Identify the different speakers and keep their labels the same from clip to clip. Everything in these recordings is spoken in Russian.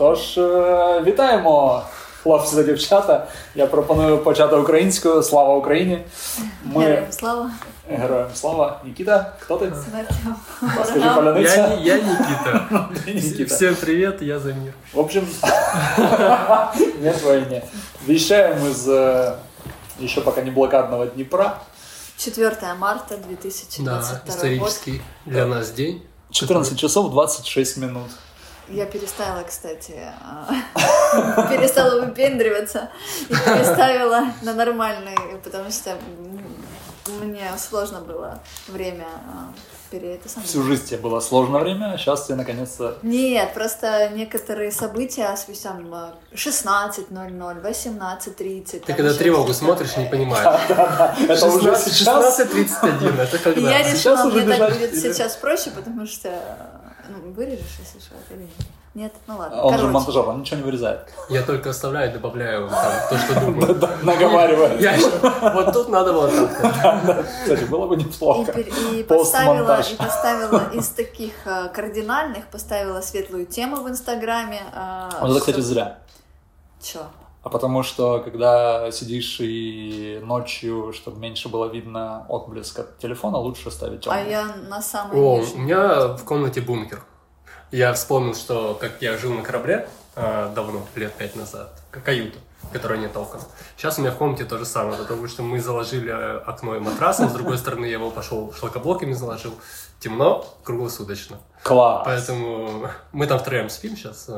Speaker 1: Тож, е, вітаємо, хлопці та дівчата. Я пропоную почати українською. Слава Україні! Ми
Speaker 2: Героям слава.
Speaker 1: героям слава. Нікіта, хто ти? Скажи,
Speaker 3: Я, я Никита.
Speaker 1: Ти Нікіта.
Speaker 3: Всем привет, я Замир.
Speaker 1: В общем, нет войны. Вещаем из еще пока не блокадного Днепра.
Speaker 2: 4 марта
Speaker 3: Да,
Speaker 2: 2022 год.
Speaker 3: исторический для нас день.
Speaker 1: 14 часов 26 минут.
Speaker 2: Я перестала, кстати, а, перестала выпендриваться и переставила на нормальный, потому что мне сложно было время а, пере это самое.
Speaker 1: Всю жизнь тебе было сложное время, а сейчас тебе наконец-то...
Speaker 2: Нет, просто некоторые события, с- там, а, 16.00, 18.30.
Speaker 3: Ты когда тревогу смотришь, не понимаешь.
Speaker 1: Это уже сейчас...
Speaker 3: 16.31, это когда?
Speaker 2: я решила, мне так будет сейчас проще, потому что... Ну, вырежешь, если что, или нет? Нет? Ну ладно.
Speaker 1: Он же
Speaker 2: Короче.
Speaker 1: монтажер, он ничего не вырезает.
Speaker 3: Я только оставляю и добавляю там то, что думаю. Еще- Вот тут надо вот так.
Speaker 1: Кстати, было бы неплохо.
Speaker 2: и поставила, из таких э, кардинальных, поставила светлую тему в Инстаграме. э,
Speaker 1: Вот это, кстати, зря.
Speaker 2: Чё?
Speaker 1: А потому что, когда сидишь и ночью, чтобы меньше было видно отблеск от телефона, лучше ставить
Speaker 2: А
Speaker 1: темный.
Speaker 2: я на самой
Speaker 3: О, у
Speaker 2: нижней.
Speaker 3: меня в комнате бункер. Я вспомнил, что как я жил на корабле а, давно, лет пять назад, к- каюта, которой нет окон. Сейчас у меня в комнате то же самое, потому что мы заложили э, окно и матрасом, с другой стороны я его пошел шлакоблоками заложил. Темно, круглосуточно.
Speaker 1: Класс.
Speaker 3: Поэтому мы там втроем спим сейчас,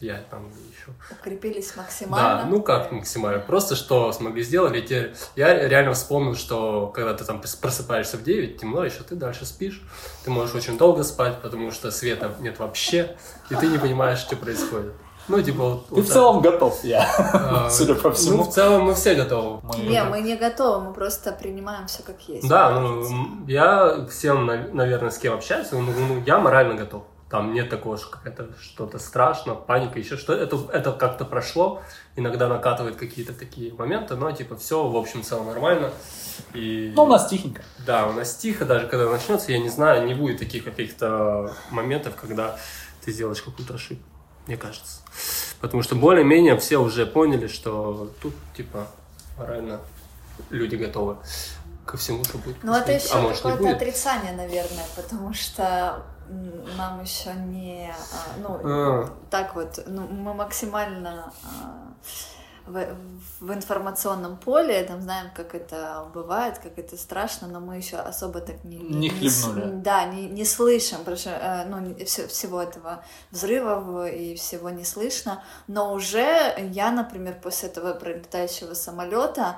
Speaker 3: я там еще.
Speaker 2: Укрепились
Speaker 3: Да,
Speaker 2: максимально.
Speaker 3: ну как максимально. Просто что смогли сделали. Теперь я реально вспомнил, что когда ты там просыпаешься в 9, темно еще, ты дальше спишь. Ты можешь очень долго спать, потому что света нет вообще, и ты не понимаешь, что происходит. Ну, типа вот...
Speaker 1: Ты
Speaker 3: вот
Speaker 1: в
Speaker 3: так.
Speaker 1: целом готов, я,
Speaker 3: А,
Speaker 1: судя по
Speaker 3: Ну,
Speaker 1: всему.
Speaker 3: в целом мы все готовы.
Speaker 1: Мы-
Speaker 2: Не, мы не готовы, мы просто принимаем все как есть.
Speaker 3: Да, ну, я всем, нав- наверное, с кем общаюсь, ну, ну, я морально готов. Там нет такого, что какая-то что-то страшно, паника, еще что это, это как-то прошло. Иногда накатывает какие-то такие моменты, но типа все в общем целом нормально. И
Speaker 1: Ну, у нас тихенько.
Speaker 3: да, у нас тихо, даже когда начнется, я не знаю, не будет таких каких-то моментов, когда ты сделаешь какую-то ошибку, мне кажется. Потому что более-менее все уже поняли, что тут типа морально люди готовы ко всему, что будет.
Speaker 2: Ну, это еще
Speaker 3: а может
Speaker 2: какое-то отрицание, наверное, потому что нам еще не, а, ну,
Speaker 3: А.
Speaker 2: так вот, ну, мы максимально а, в, в информационном поле, там знаем, как это бывает, как это страшно, но мы еще особо так не,
Speaker 1: Не
Speaker 2: с-
Speaker 1: хлебнули.
Speaker 2: да, не, не слышим, потому что, э, ну, не- всё- всего этого взрывов и всего не слышно, но уже я, например, после этого пролетающего самолета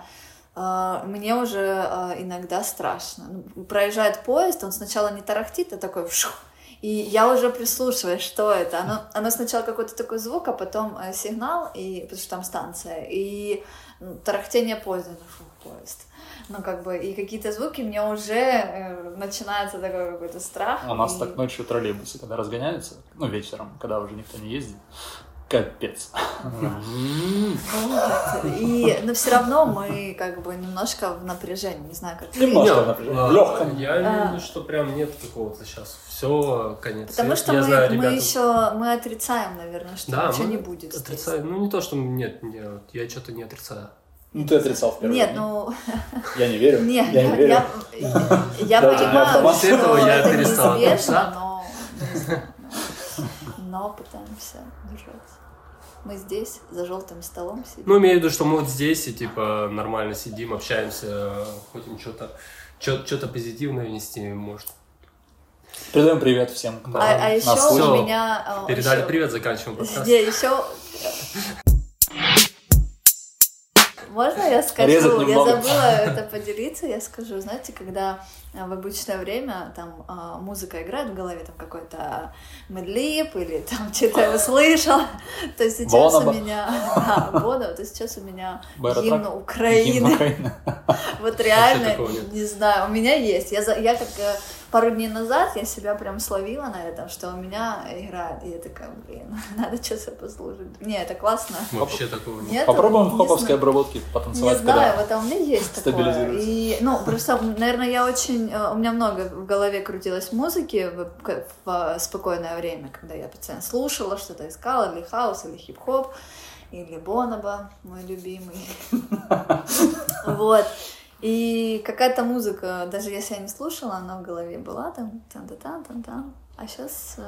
Speaker 2: э, мне уже э, иногда страшно. Ну, Проезжает поезд, он сначала не тарахтит, а такой вшух, и я уже прислушиваюсь, что это. Оно, оно сначала какой-то такой звук, а потом э, сигнал, и, потому что там станция, и тарахтение поезда, ну, фу, поезд. Ну, как бы, и какие-то звуки, мне уже э, начинается такой какой-то страх.
Speaker 1: У нас
Speaker 2: и-
Speaker 1: так ночью троллейбусы, когда разгоняются, ну, вечером, когда уже никто не ездит, капец.
Speaker 2: И, но все равно мы как бы немножко в напряжении, не знаю, как.
Speaker 1: Немножко
Speaker 3: Не,
Speaker 1: напряжение,
Speaker 3: а,
Speaker 1: в легком.
Speaker 3: Я
Speaker 2: А.
Speaker 3: вижу, что прям нет какого-то сейчас. Все, конец.
Speaker 2: Потому что
Speaker 3: я
Speaker 2: мы,
Speaker 3: знаю,
Speaker 2: мы
Speaker 3: ребята-
Speaker 2: еще мы отрицаем, наверное, что
Speaker 3: Да,
Speaker 2: ничего не будет.
Speaker 3: Отрицаю. Ну, не то, что нет, нет, я что-то не отрицаю.
Speaker 1: Ну, ты отрицал в первый
Speaker 2: Нет,
Speaker 1: день.
Speaker 2: ну,
Speaker 1: Я не верю.
Speaker 2: нет,
Speaker 1: я
Speaker 2: я,
Speaker 1: не верю.
Speaker 2: я, я
Speaker 1: мне
Speaker 2: понимаю, что
Speaker 3: После этого я
Speaker 2: это неизбежно, но, но пытаемся держать. Мы здесь, за желтым столом сидим.
Speaker 3: Ну, имею в виду, что мы вот здесь и, типа, нормально сидим, общаемся, хотим что-то что-то позитивное внести, может.
Speaker 1: Передаем привет всем, кто
Speaker 2: а, а еще
Speaker 1: нас
Speaker 2: у меня... а,
Speaker 3: Передали
Speaker 2: еще-
Speaker 3: привет, заканчиваем подкаст.
Speaker 2: Не, еще... Можно я скажу?
Speaker 1: Резать
Speaker 2: Я забыла это поделиться, я скажу. Знаете, когда а, в обычное время там а, музыка играет в голове, там какой-то медлип или там что-то я услышала, то сейчас
Speaker 1: Боноба.
Speaker 2: у меня... Да, Боно, то сейчас у меня гимн Украины. Вот реально, не знаю, у меня есть. Я, за- я как э, пару дней назад я себя прям словила на этом, что у меня играет, и я такая, блин, надо что-то послушать. Не, это классно.
Speaker 3: Вообще такого нет.
Speaker 1: Попробуем в
Speaker 2: не
Speaker 1: хоповской обработке
Speaker 2: Не
Speaker 1: потанцевать,
Speaker 2: знаю,
Speaker 1: когда
Speaker 2: вот а у меня есть такое.
Speaker 1: стабилизируется.
Speaker 2: И, ну, просто, наверное, я очень... э, У меня много в голове крутилось музыки в, в спокойное время, когда я постоянно слушала, что-то искала, или хаус, или хип-хоп, или Бонаба, мой любимый. Вот. И какая-то музыка, даже если я не слушала, она в голове была там, там там там там А сейчас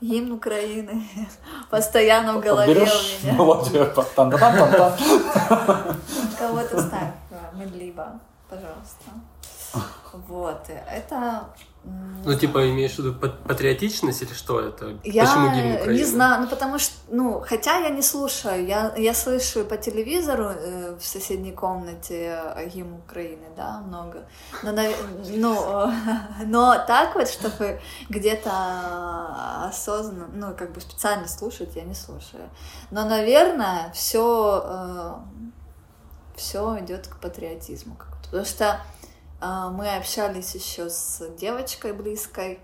Speaker 2: гимн Украины постоянно в голове
Speaker 1: Подберешь
Speaker 2: у меня.
Speaker 1: мелодию, тан тан тан
Speaker 2: Кого-то ставь э, медлибо, пожалуйста. Вот, э, это...
Speaker 3: Ну, типа, имеешь в виду пат- патриотичность или что это?
Speaker 2: я
Speaker 3: Почему гимн Украины?
Speaker 2: не знаю, ну потому что, ну, хотя я не слушаю, я, я слышу по телевизору э, в соседней комнате э, гимн Украины, да, много. Но, нав- ну, э, но так вот, чтобы где-то осознанно, ну, как бы специально слушать, я не слушаю. Но, наверное, все все идет к патриотизму. Потому что э, мы общались еще с девочкой близкой.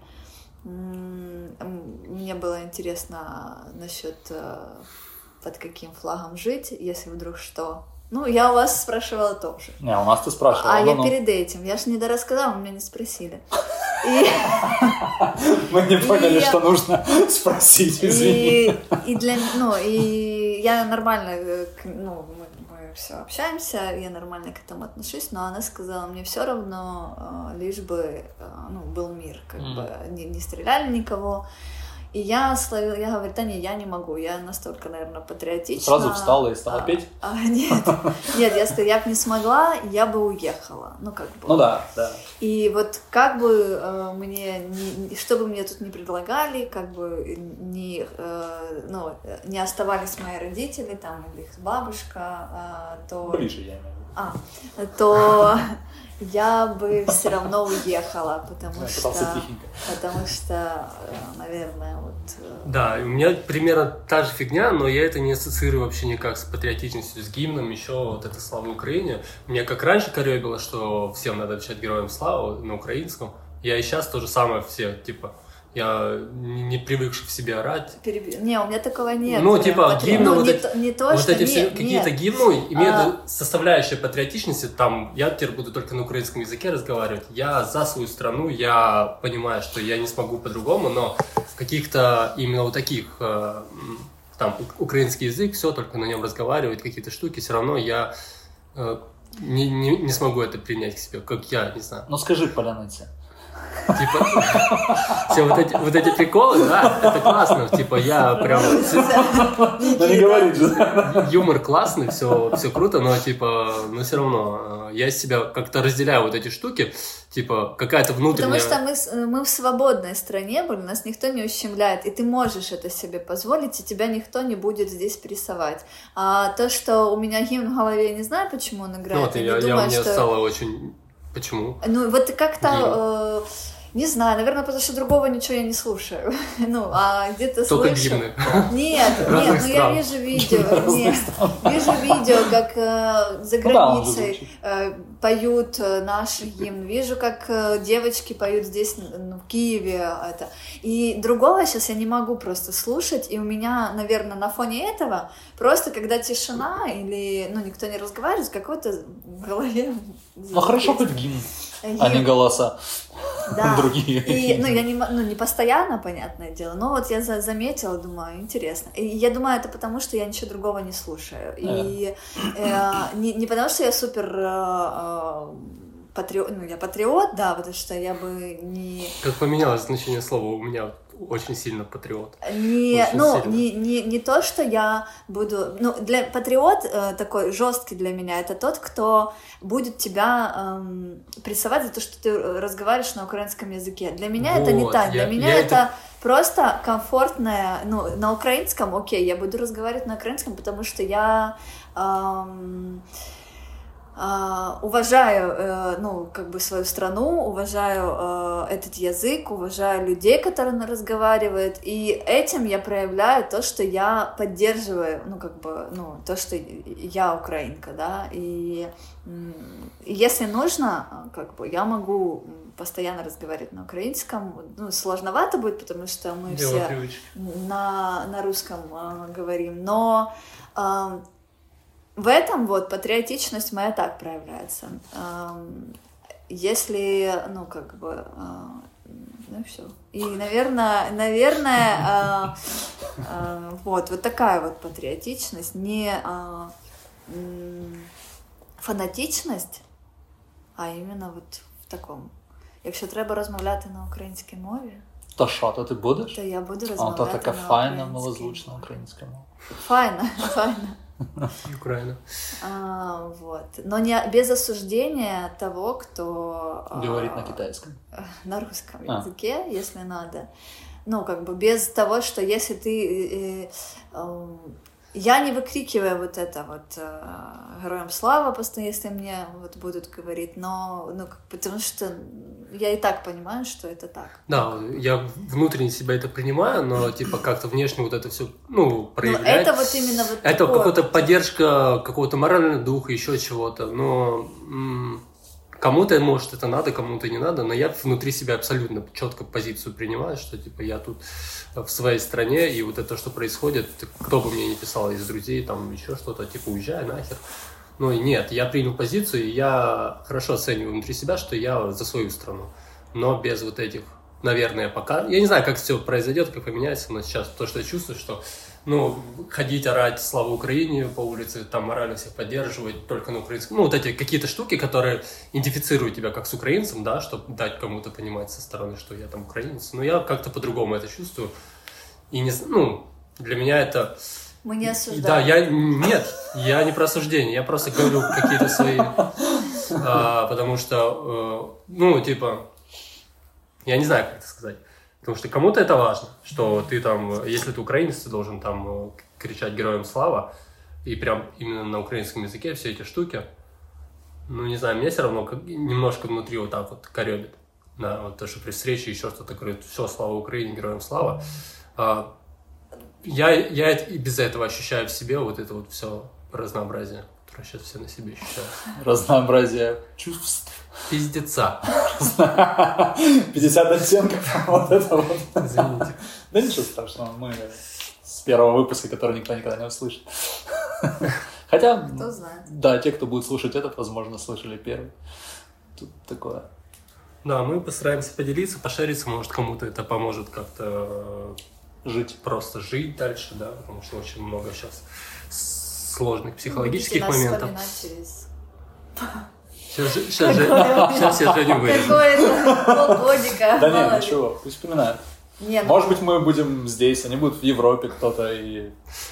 Speaker 2: Мне было интересно насчет э, под каким флагом жить, если вдруг что. Ну, я у вас спрашивала тоже.
Speaker 1: Не, у нас ты спрашивал.
Speaker 2: А
Speaker 1: ну,
Speaker 2: я
Speaker 1: ну.
Speaker 2: перед этим, я же не дорассказала, меня не спросили. И,
Speaker 1: Мы не поняли,
Speaker 2: И я-
Speaker 1: что нужно спросить, извини.
Speaker 2: и, и для, ну, и я нормально, э, ну, все общаемся, я нормально к этому отношусь, но она сказала, мне все равно, э, лишь бы, э, ну, был мир, как
Speaker 1: Мгм.
Speaker 2: бы не, не стреляли никого. И я словила, я говорю, да не, я не могу, я настолько, наверное, патриотична.
Speaker 1: Сразу встала и стала
Speaker 2: А,
Speaker 1: петь?
Speaker 2: а, нет, нет, я сказала, я бы не смогла, я бы уехала, ну как бы.
Speaker 1: Ну да, да.
Speaker 2: И вот как бы э, мне, не, что бы мне тут не предлагали, как бы не, э, ну, не оставались мои родители, там, или их бабушка, э, то,
Speaker 1: Ближе я имею в виду.
Speaker 2: а, то я бы все равно уехала, потому
Speaker 1: Я
Speaker 2: что, потому что, э, наверное, вот... э,
Speaker 3: Да, у меня примерно та же фигня, но я это не ассоциирую вообще никак с патриотичностью, с гимном, еще вот это «Слава Украине». Мне как раньше корёбило, что всем надо отвечать героям славы на украинском. Я и сейчас то же самое все, типа, я не, не привыкший в себе орать.
Speaker 2: переби- Не, у меня такого нет.
Speaker 3: Ну, типа,
Speaker 2: патри-
Speaker 3: гимны
Speaker 2: ну,
Speaker 3: вот
Speaker 2: не,
Speaker 3: эти-
Speaker 2: то, не то,
Speaker 3: вот
Speaker 2: что...
Speaker 3: эти все какие-то гимны имеют
Speaker 2: А.
Speaker 3: составляющая патриотичности, там, я теперь буду только на украинском языке разговаривать, я за свою страну, я понимаю, что я не смогу по-другому, но каких-то именно вот таких, э, там, украинский язык, все, только на нем разговаривать, какие-то штуки, все равно я э, не, не, не смогу это принять к себе, как я, не знаю.
Speaker 1: Ну скажи, поляныце.
Speaker 3: Типа, все вот эти, вот эти приколы, да, это классно, типа, я прям...
Speaker 1: Да не говори же.
Speaker 3: юмор классный, все, все круто, но типа, но все равно э, я себя как-то разделяю вот эти штуки, типа какая-то внутренняя.
Speaker 2: Потому что мы, с- мы в свободной стране были, нас никто не ущемляет, и ты можешь это себе позволить, и тебя никто не будет здесь прессовать. А то, что у меня гимн в голове, я не знаю, почему он играет,
Speaker 3: ну, вот
Speaker 2: я,
Speaker 3: я,
Speaker 2: не
Speaker 3: я
Speaker 2: думаю,
Speaker 3: мне
Speaker 2: что...
Speaker 3: стало очень. Почему?
Speaker 2: Ну, вот как-то... э, не знаю, наверное, потому что другого ничего я не слушаю. ну, а где-то
Speaker 3: Только
Speaker 2: слышу...
Speaker 3: гимны.
Speaker 2: Нет, нет, ну я вижу видео, нет, вижу видео, как э, за
Speaker 1: Ну
Speaker 2: границей э, поют э, наш гимн, вижу, как э, девочки поют здесь, ну, в Киеве это. И другого сейчас я не могу просто слушать, и у меня, наверное, на фоне этого просто, когда тишина или, ну, никто не разговаривает, какой-то в голове...
Speaker 1: Ну хорошо хоть гимн, а не голоса
Speaker 2: Да.
Speaker 1: другие.
Speaker 2: И, ну, я не, ну, не постоянно, понятное дело, но вот я за- заметила, думаю, интересно. И я думаю, это потому, что я ничего другого не слушаю. И э, не, не потому, что я супер э, э, патриот, ну, я патриот, да, потому что я бы не...
Speaker 3: Как поменялось значение слова у меня очень сильно патриот.
Speaker 2: Не,
Speaker 3: Очень
Speaker 2: ну,
Speaker 3: сильно.
Speaker 2: не, не, не то, что я буду... Ну, для патриот э, такой жесткий для меня, это тот, кто будет тебя эм, прессовать за то, что ты э, разговариваешь на украинском языке. Для меня это не
Speaker 3: Вот,
Speaker 2: так. Для
Speaker 3: я-
Speaker 2: меня
Speaker 3: я
Speaker 2: это,
Speaker 3: это-
Speaker 2: просто комфортное... Ну, на украинском, окей, я буду разговаривать на украинском, потому что я... эм, уважаю, э, ну, как бы свою страну, уважаю э, этот язык, уважаю людей, которые разговаривают, и этим я проявляю то, что я поддерживаю, ну, как бы, ну, то, что я украинка, да, и если нужно, как бы, я могу постоянно разговаривать на украинском, ну, сложновато будет, потому что мы
Speaker 3: Дело
Speaker 2: все
Speaker 3: привычки.
Speaker 2: на, на русском э, говорим, но э, в этом вот патриотичность моя так проявляется. Если, ну, как бы, а, ну все. И, наверное, наверное, а, а, вот, вот такая вот патриотичность, не фанатичность, а именно вот в такому. Якщо треба розмовляти на українській мові,
Speaker 1: то що, то ти будеш?
Speaker 2: То я буду розмовляти
Speaker 1: О, то така
Speaker 2: на
Speaker 1: файна, малозвучна українська мова.
Speaker 2: Файна, файна.
Speaker 3: Украина.
Speaker 2: А, вот. Но не без осуждения того, кто...
Speaker 1: Говорит
Speaker 2: а,
Speaker 1: на китайском.
Speaker 2: На русском
Speaker 1: А.
Speaker 2: языке, если надо. Ну, как бы без того, что если ты... э, э, я не выкрикиваю вот это вот э, героям слава, просто если мне вот будут говорить, но, ну, потому что я и так понимаю, что это так.
Speaker 3: Да, я внутренне себя это принимаю, но типа как-то внешне вот это все, ну,
Speaker 2: Но
Speaker 3: проявлять.
Speaker 2: это вот именно вот
Speaker 3: Это
Speaker 2: такое
Speaker 3: какая-то поддержка какого-то морального духа, еще чего-то. Но м, кому-то, может, это надо, кому-то не надо. Но я внутри себя абсолютно четко позицию принимаю, что типа я тут в своей стране, и вот это, что происходит, кто бы мне не писал из друзей, там еще что-то, типа уезжай нахер. Ну нет, я принял позицию, и я хорошо оцениваю внутри себя, что я за свою страну. Но без вот этих, наверное, пока... Я не знаю, как все произойдет, как поменяется, но сейчас то, что я чувствую, что ну, ходить, орать «Слава Украине» по улице, там морально всех поддерживать только на украинском. Ну, вот эти какие-то штуки, которые идентифицируют тебя как с украинцем, да, чтобы дать кому-то понимать со стороны, что я там украинец. Но я как-то по-другому это чувствую. И не, ну, для меня это...
Speaker 2: Мы не осуждаем.
Speaker 3: Да, я... Нет, я не про осуждение, я просто говорю какие-то свои... а, потому что, э, ну, типа, я не знаю, как это сказать. Потому что кому-то это важно, что ты там, если ты украинец, ты должен там э, кричать героям слава, и прям именно на украинском языке все эти штуки. Ну, не знаю, мне все равно как- немножко внутри вот так вот коребит. Да, вот то, что при встрече еще что-то говорит, все, слава Украине, героям слава. А, я, я и без этого ощущаю в себе вот это вот все разнообразие, которое сейчас все на себе ощущают.
Speaker 1: Разнообразие чувств.
Speaker 3: Пиздеца.
Speaker 1: 50 оттенков. Вот это вот.
Speaker 3: Извините.
Speaker 1: Да ничего страшного, мы с первого выпуска, который никто никогда не услышит. Хотя,
Speaker 2: Кто знает.
Speaker 1: да, те, кто будет слушать этот, возможно, слышали первый. Тут такое.
Speaker 3: Да, мы постараемся поделиться, пошариться, может, кому-то это поможет как-то э,
Speaker 1: Жить.
Speaker 3: просто жить дальше, да, потому что очень много сейчас сложных психологических моментов.
Speaker 2: через
Speaker 3: Сейчас, же- сейчас, же- сейчас я Женю вырежу.
Speaker 2: какое-то полгодика.
Speaker 1: Да нет, ничего, пусть вспоминают.
Speaker 2: Не, ну,
Speaker 1: Может быть, мы будем здесь, они будут в Европе кто-то, и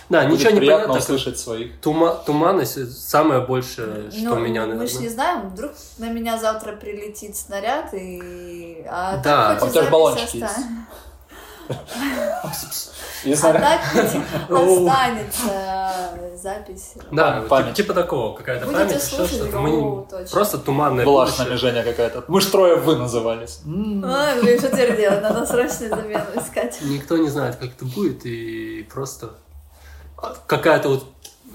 Speaker 3: Да,
Speaker 1: будет
Speaker 3: ничего не
Speaker 1: приятно
Speaker 3: понятно.
Speaker 1: услышать своих.
Speaker 3: Тума, туманность самое большее, что
Speaker 2: ну,
Speaker 3: меня,
Speaker 2: Мы же
Speaker 3: наверное.
Speaker 2: не знаем, вдруг на меня завтра прилетит снаряд, и... А
Speaker 3: Да.
Speaker 1: А у тебя
Speaker 2: запись
Speaker 1: баллончики
Speaker 2: останется. А так останется запись.
Speaker 3: Да,
Speaker 1: Память.
Speaker 3: типа, типа такого, какая-то
Speaker 2: Будете
Speaker 3: память,
Speaker 2: слушать,
Speaker 3: Мы просто туманное
Speaker 1: Была ж
Speaker 3: будущее.
Speaker 1: нами Женя какая-то. Мы ж трое вы назывались.
Speaker 2: Ой, блин, что теперь делать? Надо срочно замену искать.
Speaker 3: Никто не знает, как это будет, и просто какая-то вот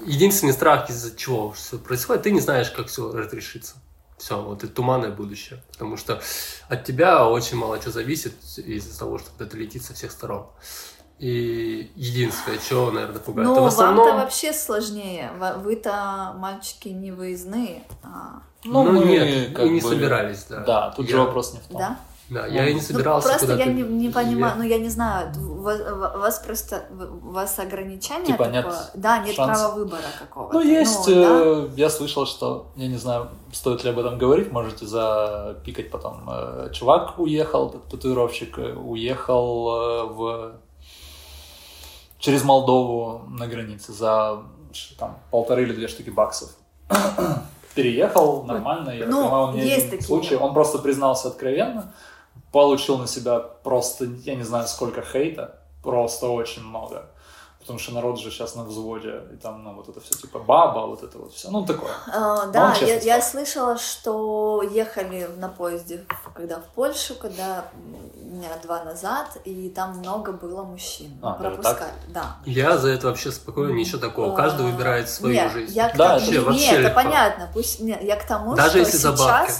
Speaker 3: единственный страх, из-за чего все происходит, ты не знаешь, как все разрешится. Все, вот это туманное будущее. Потому что от тебя очень мало чего зависит из-за того, что это летит со всех сторон. И единственное, что, наверное, пугает.
Speaker 2: Ну,
Speaker 3: основном...
Speaker 2: вам-то вообще сложнее. Вы-то, мальчики, не выездные. А,
Speaker 3: Ну,
Speaker 1: мы
Speaker 3: нет,
Speaker 1: как
Speaker 3: и не
Speaker 1: бы-
Speaker 3: собирались, да.
Speaker 1: Да, тут
Speaker 3: Я-
Speaker 1: же вопрос не в том.
Speaker 2: да?
Speaker 3: Да, я и не
Speaker 2: Ну,
Speaker 3: собирался
Speaker 2: просто я не, не понимаю, ну я не знаю, у вас, у вас просто у вас ограничения
Speaker 1: Типа нет
Speaker 2: такое? да, нет
Speaker 1: шанса.
Speaker 2: права выбора какого-то.
Speaker 1: Ну, есть,
Speaker 2: да.
Speaker 1: э, я слышал, что, я не знаю, стоит ли об этом говорить, можете запикать потом. Э, Чувак уехал, татуировщик, э, уехал в... через Молдову на границе за там, полторы или две штуки баксов. Переехал нормально, я так
Speaker 2: Ну,
Speaker 1: понимаю, он не
Speaker 2: есть.
Speaker 1: Он просто признался откровенно, получил на себя просто, я не знаю, сколько хейта, просто очень много. Потому что народ же сейчас на взводе, и там, ну, вот это все, типа, баба, вот это вот все, ну, такое.
Speaker 2: А,
Speaker 1: он
Speaker 2: да,
Speaker 1: честно
Speaker 2: я, я слышала, что ехали на поезде, когда в Польшу, когда дня два назад, и там много было мужчин.
Speaker 1: А,
Speaker 2: пропускали, да.
Speaker 3: Я за это вообще спокоен, ничего такого. Каждый
Speaker 2: А,
Speaker 3: выбирает свою
Speaker 2: нет,
Speaker 3: жизнь.
Speaker 2: Я к
Speaker 1: Да,
Speaker 2: тому-
Speaker 1: это
Speaker 2: не,
Speaker 3: вообще
Speaker 2: это
Speaker 3: легко.
Speaker 2: понятно. Пусть нет, я к тому,
Speaker 3: Даже
Speaker 2: что
Speaker 3: если за бабки.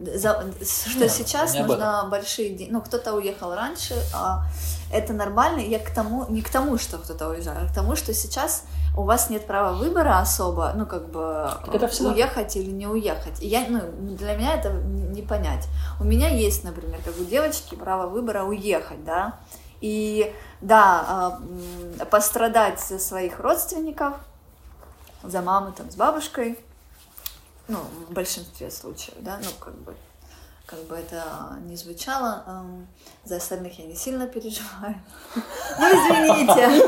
Speaker 2: За- что
Speaker 1: Нет,
Speaker 2: сейчас
Speaker 1: не
Speaker 2: нужно большие деньги. Ну, кто-то уехал раньше, а это нормально. Я к тому, не к тому, что кто-то уезжает, а к тому, что сейчас у вас нет права выбора особо, ну, как бы
Speaker 1: Так это всегда.
Speaker 2: уехать или не уехать. И я, ну, для меня это не понять. У меня есть, например, как у девочки, право выбора уехать, да, и, да, а, пострадать за своих родственников, за маму там с бабушкой, ну, в большинстве случаев, да, ну, как бы, как бы это не звучало, эм, за остальных я не сильно переживаю. Ну, извините,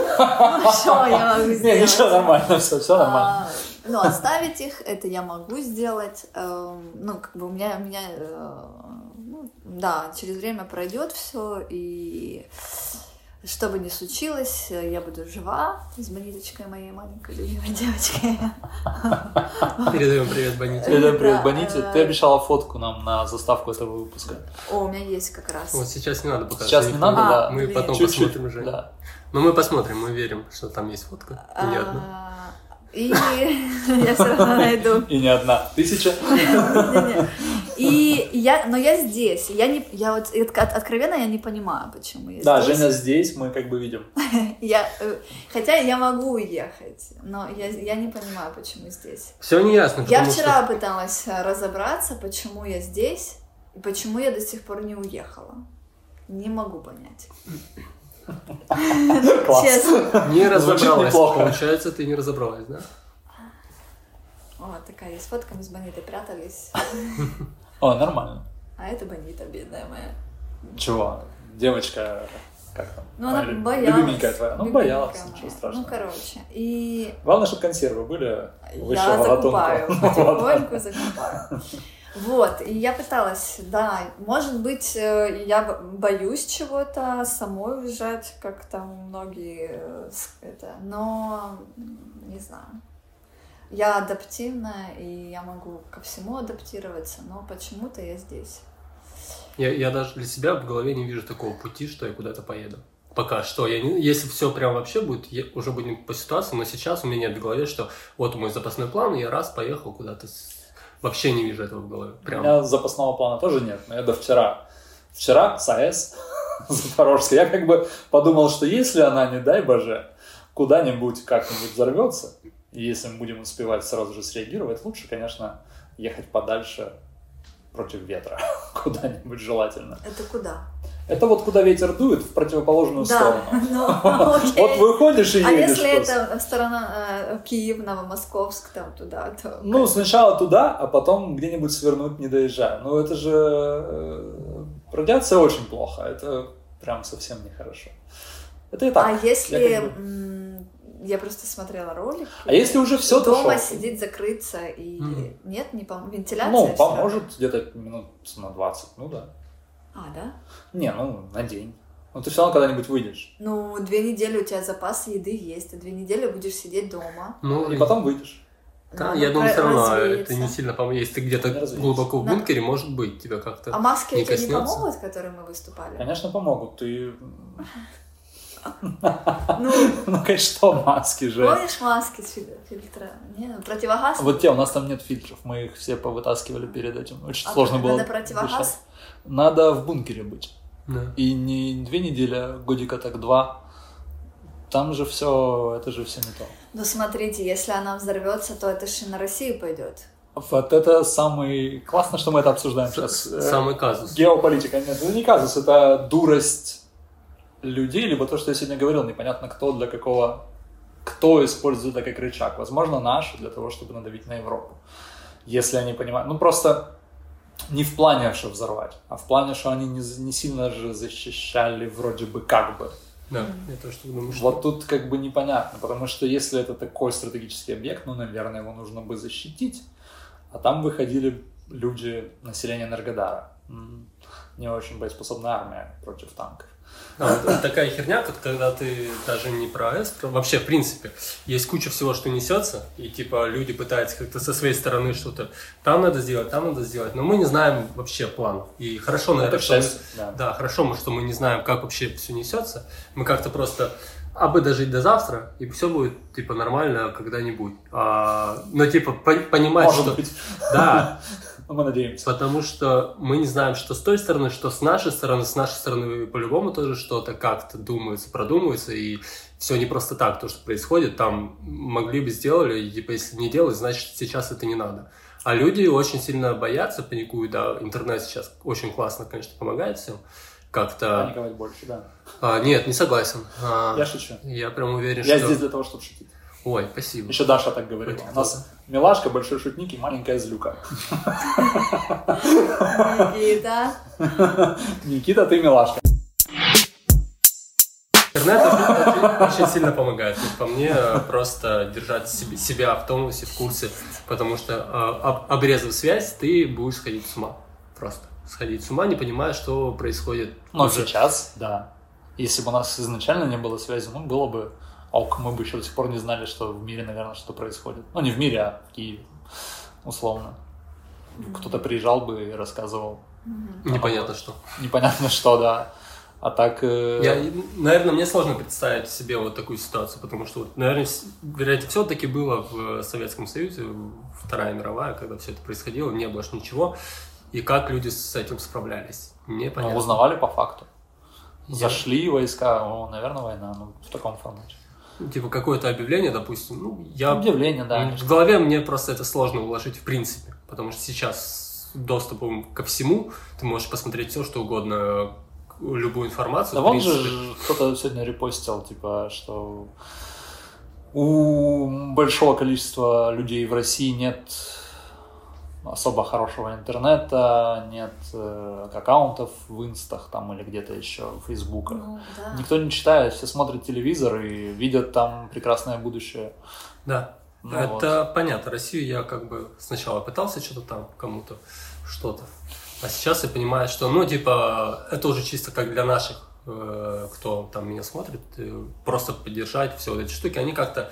Speaker 2: что я могу сделать?
Speaker 1: ничего, нормально, все, все нормально.
Speaker 2: А, ну, оставить их, это я могу сделать. Эм, Ну, как бы у меня, у меня, э, ну, да, через время пройдет все, и что бы ни случилось, я буду жива с Бониточкой моей маленькой любимой девочкой.
Speaker 3: Передаем привет Боните.
Speaker 1: Передай привет Боните.
Speaker 2: э,
Speaker 1: Ты обещала фотку нам на заставку этого выпуска.
Speaker 2: О, у меня есть как раз.
Speaker 3: Вот сейчас не надо показывать.
Speaker 1: Сейчас не надо,
Speaker 2: А,
Speaker 1: да.
Speaker 3: Мы потом посмотрим уже.
Speaker 1: да.
Speaker 3: Но мы посмотрим, мы верим, что там есть фотка. И не одна.
Speaker 2: А, И я все равно найду.
Speaker 1: И не одна. Тысяча.
Speaker 2: И я, но я здесь. Я не, я вот от- от- откровенно я не понимаю, почему я
Speaker 1: Да,
Speaker 2: здесь.
Speaker 1: Женя здесь, мы как бы видим.
Speaker 2: Я, э, хотя я могу уехать, но я, я не понимаю, почему здесь.
Speaker 3: Все не ясно,
Speaker 2: Я вчера пыталась э, разобраться, почему я здесь и почему я до сих пор не уехала. Не могу понять.
Speaker 1: Класс.
Speaker 2: Честно.
Speaker 3: что не разобралась.
Speaker 1: неплохо.
Speaker 3: Получается, ты не разобралась, да?
Speaker 2: О, такая есть фотка, мы с Бонитой прятались.
Speaker 1: О, нормально.
Speaker 2: А это Бонита, бедная моя.
Speaker 1: Чего? Девочка, как там?
Speaker 2: Ну, она
Speaker 1: Моя
Speaker 2: боялась.
Speaker 1: Любименькая твоя. Ну,
Speaker 2: Любименькая
Speaker 1: боялась,
Speaker 2: моя.
Speaker 1: ничего
Speaker 2: Ну,
Speaker 1: страшного.
Speaker 2: короче. И
Speaker 1: Главное, чтобы консервы были выше
Speaker 2: я закупаю, потихоньку закупаю. Вот, и я пыталась, да, может быть, э, я боюсь чего-то, самой уезжать, как там многие, э, это, но не знаю. Я адаптивная, и я могу ко всему адаптироваться, но почему-то я здесь.
Speaker 3: Я, я даже для себя в голове не вижу такого пути, что я куда-то поеду. Пока что. Я не, если все прям вообще будет, я- уже будем по ситуации, но сейчас у меня нет в голове, что вот мой запасной план, и я раз поехал куда-то. с- Вообще не вижу этого в голове.
Speaker 1: У
Speaker 3: Прям.
Speaker 1: меня запасного плана тоже нет, но я до вчера. Вчера с АЭС Запорожской. Я как бы подумал, что если она, не дай боже, куда-нибудь как-нибудь взорвется, и если мы будем успевать сразу же среагировать, лучше, конечно, ехать подальше против ветра. Куда-нибудь желательно.
Speaker 2: Это куда?
Speaker 1: Это вот куда ветер дует в противоположную
Speaker 2: Да,
Speaker 1: сторону.
Speaker 2: ну, окей.
Speaker 1: Вот выходишь и
Speaker 2: А
Speaker 1: едешь
Speaker 2: если
Speaker 1: просто.
Speaker 2: это сторона э, Киев, Новомосковск, там туда, то...
Speaker 1: Ну, сначала туда, а потом где-нибудь свернуть, не доезжая. Ну, это же... э, Радиация очень плохо. Это прям совсем нехорошо. Это и так.
Speaker 2: а если...
Speaker 1: я как бы-
Speaker 2: Я просто смотрела ролик.
Speaker 1: А если уже все,
Speaker 2: Дома
Speaker 1: шо?
Speaker 2: сидеть, закрыться и...
Speaker 3: Мгм.
Speaker 2: Нет, не пом... Вентиляция?
Speaker 1: Ну, поможет где-то минут на 20. Ну, да.
Speaker 2: А, да?
Speaker 1: Не, ну, на день. Ну, ты все равно когда-нибудь выйдешь.
Speaker 2: Ну, две недели у тебя запас еды есть, а две недели будешь сидеть дома.
Speaker 3: Ну,
Speaker 1: И потом выйдешь.
Speaker 3: Да,
Speaker 2: Надо
Speaker 3: я думаю, все равно
Speaker 2: развеяться.
Speaker 3: это не сильно поможет. Если ты где-то
Speaker 1: Не
Speaker 3: глубоко в
Speaker 2: Да.
Speaker 3: бункере, может быть, тебя как-то...
Speaker 2: А маски
Speaker 3: Не
Speaker 2: тебе не
Speaker 3: коснется?
Speaker 2: помогут, которые мы выступали?
Speaker 1: Конечно, помогут. Ты...
Speaker 2: Ну,
Speaker 1: Ну, конечно, что маски же.
Speaker 2: помнишь маски фильтра? Не, ну, противогаз?
Speaker 1: Вот те, у нас там нет фильтров, мы их все повытаскивали перед этим. Очень
Speaker 2: А
Speaker 1: сложно было.
Speaker 2: Надо противогаз?
Speaker 1: дышать. Надо в бункере быть.
Speaker 3: Да.
Speaker 1: И не две недели, а годика так два. Там же все, это же все не то.
Speaker 2: Ну, смотрите, если она взорвется, то это же на Россию пойдет.
Speaker 1: Вот это самый... Классно, что мы это обсуждаем сейчас.
Speaker 3: Самый казус.
Speaker 1: Геополитика. Нет, это не казус, это дурость людей, либо то, что я сегодня говорил, непонятно кто для какого... Кто использует это как рычаг. Возможно, наши для того, чтобы надавить на Европу. Если они понимают... Ну, просто не в плане, что взорвать, а в плане, что они не, не сильно же защищали вроде бы как бы.
Speaker 3: Да, я тоже так думаю, что...
Speaker 1: Вот тут как бы непонятно, потому что если это такой стратегический объект, ну, наверное, его нужно бы защитить. А там выходили люди, население Энергодара. Не очень боеспособная армия против танков.
Speaker 3: А, вот такая херня, как когда ты даже не про S, вообще, в принципе, есть куча всего, что несется, и типа люди пытаются как-то со своей стороны что-то там надо сделать, там надо сделать, но мы не знаем вообще план. И хорошо, наверное,
Speaker 1: Это
Speaker 3: что мы-
Speaker 1: да.
Speaker 3: да, хорошо, мы, что мы не знаем, как вообще все несется. Мы как-то просто а бы дожить до завтра, и все будет типа нормально когда-нибудь. А, но типа по- понимать,
Speaker 1: Может
Speaker 3: что
Speaker 1: быть.
Speaker 3: да,
Speaker 1: Ну, Мы надеемся.
Speaker 3: Потому что мы не знаем, что с той стороны, что с нашей стороны. С нашей стороны по-любому тоже что-то как-то думается, продумывается. И все не просто так, то, что происходит. Там могли бы сделали, и типа если не делать, значит сейчас это не надо. А люди очень сильно боятся, паникуют. Да, интернет сейчас очень классно, конечно, помогает всем. Как-то...
Speaker 1: Паниковать больше, да.
Speaker 3: А, нет, не согласен. А,
Speaker 1: Я шучу.
Speaker 3: я прям уверен,
Speaker 1: Я
Speaker 3: что...
Speaker 1: здесь для того, чтобы шутить.
Speaker 3: Ой, спасибо.
Speaker 1: Еще Даша так говорила.
Speaker 3: Хоть
Speaker 1: У нас милашка, большой шутник и маленькая злюка.
Speaker 2: Никита.
Speaker 1: Никита, ты милашка.
Speaker 3: Интернет очень, сильно помогает. По мне, э, просто держать себе- себя в тонусе, в курсе, потому что э, об- обрезав связь, ты будешь сходить с ума. Просто сходить с ума, не понимая, что происходит.
Speaker 1: Но
Speaker 3: уже.
Speaker 1: сейчас, да. Если бы у нас изначально не было связи, ну, было бы ок, мы бы еще до сих пор не знали, что в мире, наверное, что происходит. Ну, не в мире, а в Киеве, условно. Кто-то приезжал бы и рассказывал.
Speaker 3: Непонятно что.
Speaker 1: Непонятно что, да. А так... э,
Speaker 3: Я, наверное, мне сложно представить себе вот такую ситуацию, потому что, вот, наверное, с- вероятнее всего таки было в Советском Союзе, Вторая мировая, когда все это происходило, не было ж ничего. И как люди с этим справлялись?
Speaker 1: ну,
Speaker 3: Непонятно.
Speaker 1: узнавали по факту.
Speaker 3: Я-
Speaker 1: Зашли войска, о, наверное, война, ну, в таком формате.
Speaker 3: Типа какое-то объявление, допустим, ну, я
Speaker 1: Объявление, да.
Speaker 3: В голове мне просто это сложно уложить в принципе, потому что сейчас доступом ко всему ты можешь посмотреть все, что угодно, любую информацию.
Speaker 1: Да вон же кто-то сегодня репостил, типа, что у большого количества людей в России нет особо хорошего интернета, нет э, аккаунтов в инстах там или где-то еще, в фейсбуках.
Speaker 2: Ну, да.
Speaker 1: Никто не читает, все смотрят телевизор и видят там прекрасное будущее.
Speaker 3: Да,
Speaker 1: Ну
Speaker 3: это понятно. Россию я как бы сначала пытался что-то там кому-то, что-то. А сейчас я понимаю, что, ну, типа, это уже чисто как для наших, э, кто там меня смотрит, э, просто поддержать все вот эти штуки. Они как-то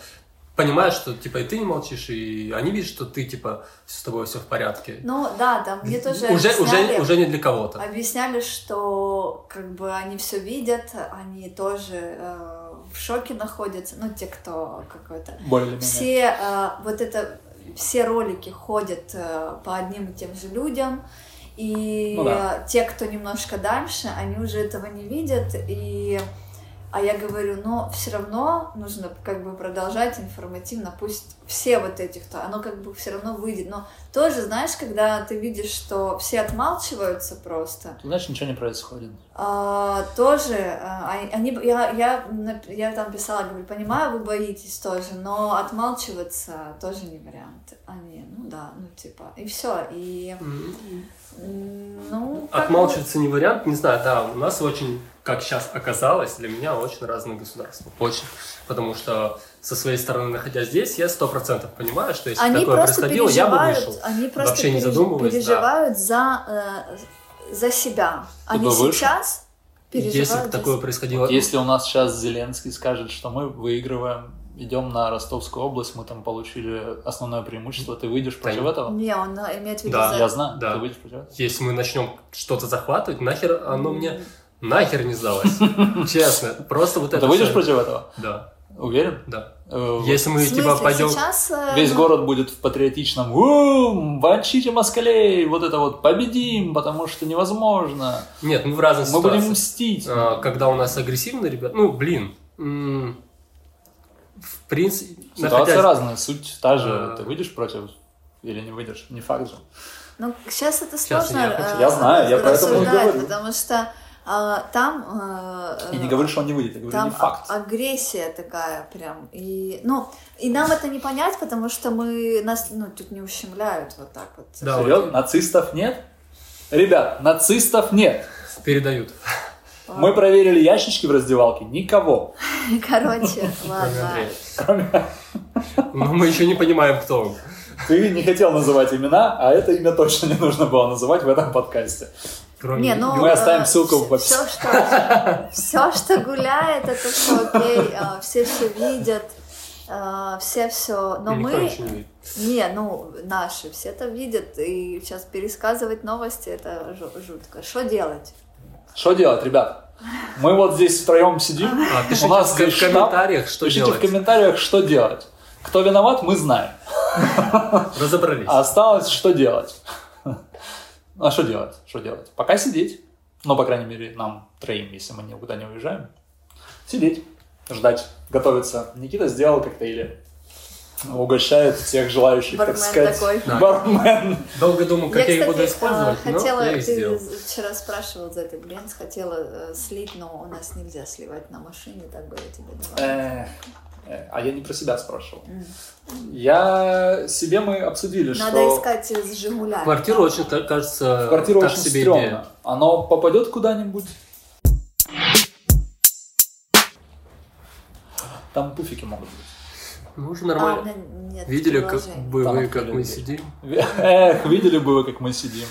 Speaker 3: понимают, что, типа, и ты не молчишь, и они видят, что ты, типа, с тобой все в порядке.
Speaker 2: Ну да, там мне тоже
Speaker 3: уже,
Speaker 2: объясняли,
Speaker 3: уже, уже не для кого-то.
Speaker 2: объясняли, что как бы они все видят, они тоже э, в шоке находятся, ну те, кто какой-то
Speaker 1: Более-менее.
Speaker 2: все э, вот это все ролики ходят э, по одним и тем же людям, и
Speaker 1: Ну да.
Speaker 2: те, кто немножко дальше, они уже этого не видят, и а я говорю, но все равно нужно как бы продолжать информативно, пусть все вот эти, кто, оно как бы все равно выйдет, но тоже, знаешь, когда ты видишь, что все отмалчиваются просто,
Speaker 1: Ты знаешь, ничего не происходит.
Speaker 2: а, тоже, а, они, я, я, я там писала, говорю, понимаю, вы боитесь тоже, но отмалчиваться тоже не вариант. Они, ну да, ну типа, и все, и ну как бы-
Speaker 3: Отмалчиваться не вариант, не знаю, да, у нас очень, как сейчас оказалось, для меня очень разные государства. Очень. Потому что со своей стороны, находясь здесь, я сто процентов понимаю, что если
Speaker 2: они
Speaker 3: такое происходило, я бы вышел.
Speaker 2: они просто
Speaker 3: Вообще не задумываясь, да.
Speaker 2: переживают за, э, за себя. Они
Speaker 1: бы вышел?
Speaker 2: сейчас переживают
Speaker 3: Если бы
Speaker 2: за
Speaker 3: такое происходило...
Speaker 1: Вот если у нас сейчас Зеленский скажет, что мы выигрываем, идем на Ростовскую область, мы там получили основное преимущество, ты выйдешь против
Speaker 3: Да.
Speaker 1: этого?
Speaker 2: Не, он э, имеет в виду
Speaker 3: Да.
Speaker 2: за-
Speaker 1: Я знаю,
Speaker 3: Да.
Speaker 1: ты выйдешь против этого?
Speaker 3: Если мы начнем что-то захватывать, нахер оно мне нахер не сдалось. Честно. Просто вот это
Speaker 1: Ты выйдешь против этого?
Speaker 3: Да,
Speaker 1: Уверен?
Speaker 3: да.
Speaker 1: Э,
Speaker 3: Если мы
Speaker 2: смысле,
Speaker 3: типа пойдем...
Speaker 2: сейчас... э,
Speaker 1: Весь
Speaker 2: ну,
Speaker 1: город будет в патриотичном «У, мочите москалей, вот это вот победим, потому что невозможно,
Speaker 3: Нет, мы в разных
Speaker 1: мы будем
Speaker 3: ситуациях.
Speaker 1: мстить.
Speaker 3: А, когда у нас агрессивные ребята, ну, блин, в принципе,
Speaker 1: Ситуация
Speaker 3: находясь-
Speaker 1: разная, суть та же,
Speaker 3: А.
Speaker 1: ты выйдешь против или не выйдешь, не факт же.
Speaker 2: Ну, сейчас это
Speaker 3: Сейчас
Speaker 2: сложно
Speaker 3: я хочу-
Speaker 1: Я знаю, я поэтому и говорю.
Speaker 2: потому что а, там... э,
Speaker 1: И не говорю, что он не выйдет, я говорю,
Speaker 2: там
Speaker 1: не факт.
Speaker 2: а- агрессия такая прям. И, ну, и нам это не понять, потому что мы нас ну, тут не ущемляют вот так вот.
Speaker 3: Да,
Speaker 1: Серьезно? Нацистов нет? Ребят, нацистов нет.
Speaker 3: передают.
Speaker 1: Мы проверили ящички в раздевалке, никого.
Speaker 2: Короче, ладно.
Speaker 3: Но мы еще не понимаем, кто он.
Speaker 1: Ты не хотел называть имена, а это имя точно не нужно было называть в этом подкасте.
Speaker 3: Кроме
Speaker 2: Не, ну,
Speaker 1: Мы оставим ссылку в
Speaker 2: все,
Speaker 1: описании.
Speaker 2: что, все, что гуляет, это все окей, а, все все видят, все все, но
Speaker 3: Никто
Speaker 2: мы,
Speaker 3: не
Speaker 2: не, ну, наши, все это видят, и сейчас пересказывать новости, это жу- жутко. Что делать?
Speaker 1: Что делать, ребят? Мы вот здесь втроем сидим.
Speaker 3: А, пишите
Speaker 1: У нас
Speaker 3: в
Speaker 1: здесь
Speaker 3: в
Speaker 1: штаб.
Speaker 3: комментариях, что
Speaker 1: Пишите
Speaker 3: делать.
Speaker 1: в комментариях, что делать. Кто виноват, мы знаем.
Speaker 3: Разобрались.
Speaker 1: Осталось, что делать. А что делать? Что делать? Пока сидеть. Ну, по крайней мере, нам троим, если мы никуда не уезжаем. Сидеть, ждать, готовиться. Никита сделал коктейли. Угощает всех желающих, так
Speaker 2: Бармен
Speaker 1: сказать.
Speaker 2: такой.
Speaker 3: Да.
Speaker 1: Бармен.
Speaker 3: Долго думал, как я,
Speaker 2: я,
Speaker 3: их буду
Speaker 2: кстати,
Speaker 3: использовать,
Speaker 2: а,
Speaker 3: но
Speaker 2: хотела,
Speaker 3: я их
Speaker 2: ты
Speaker 3: сделал.
Speaker 2: вчера спрашивал за этот бленд, хотела э, слить, но у нас нельзя сливать на машине, так бы я тебе давала.
Speaker 1: А я не про себя спрашивал.
Speaker 2: М.
Speaker 1: Я себе мы обсудили,
Speaker 2: Надо
Speaker 1: что
Speaker 2: искать с Жигуля.
Speaker 3: Квартира очень, ка- кажется,
Speaker 1: квартира
Speaker 3: так
Speaker 1: очень
Speaker 3: себе
Speaker 1: стрёмно.
Speaker 3: идея.
Speaker 1: Оно попадет куда-нибудь. Там пуфики могут быть.
Speaker 3: Ну, уже
Speaker 2: А,
Speaker 3: нормально.
Speaker 2: меня нет
Speaker 3: Видели, как бы
Speaker 1: Там
Speaker 3: вы, как мы
Speaker 1: дверь.
Speaker 3: сидим?
Speaker 1: Эх, видели бы вы, как мы сидим.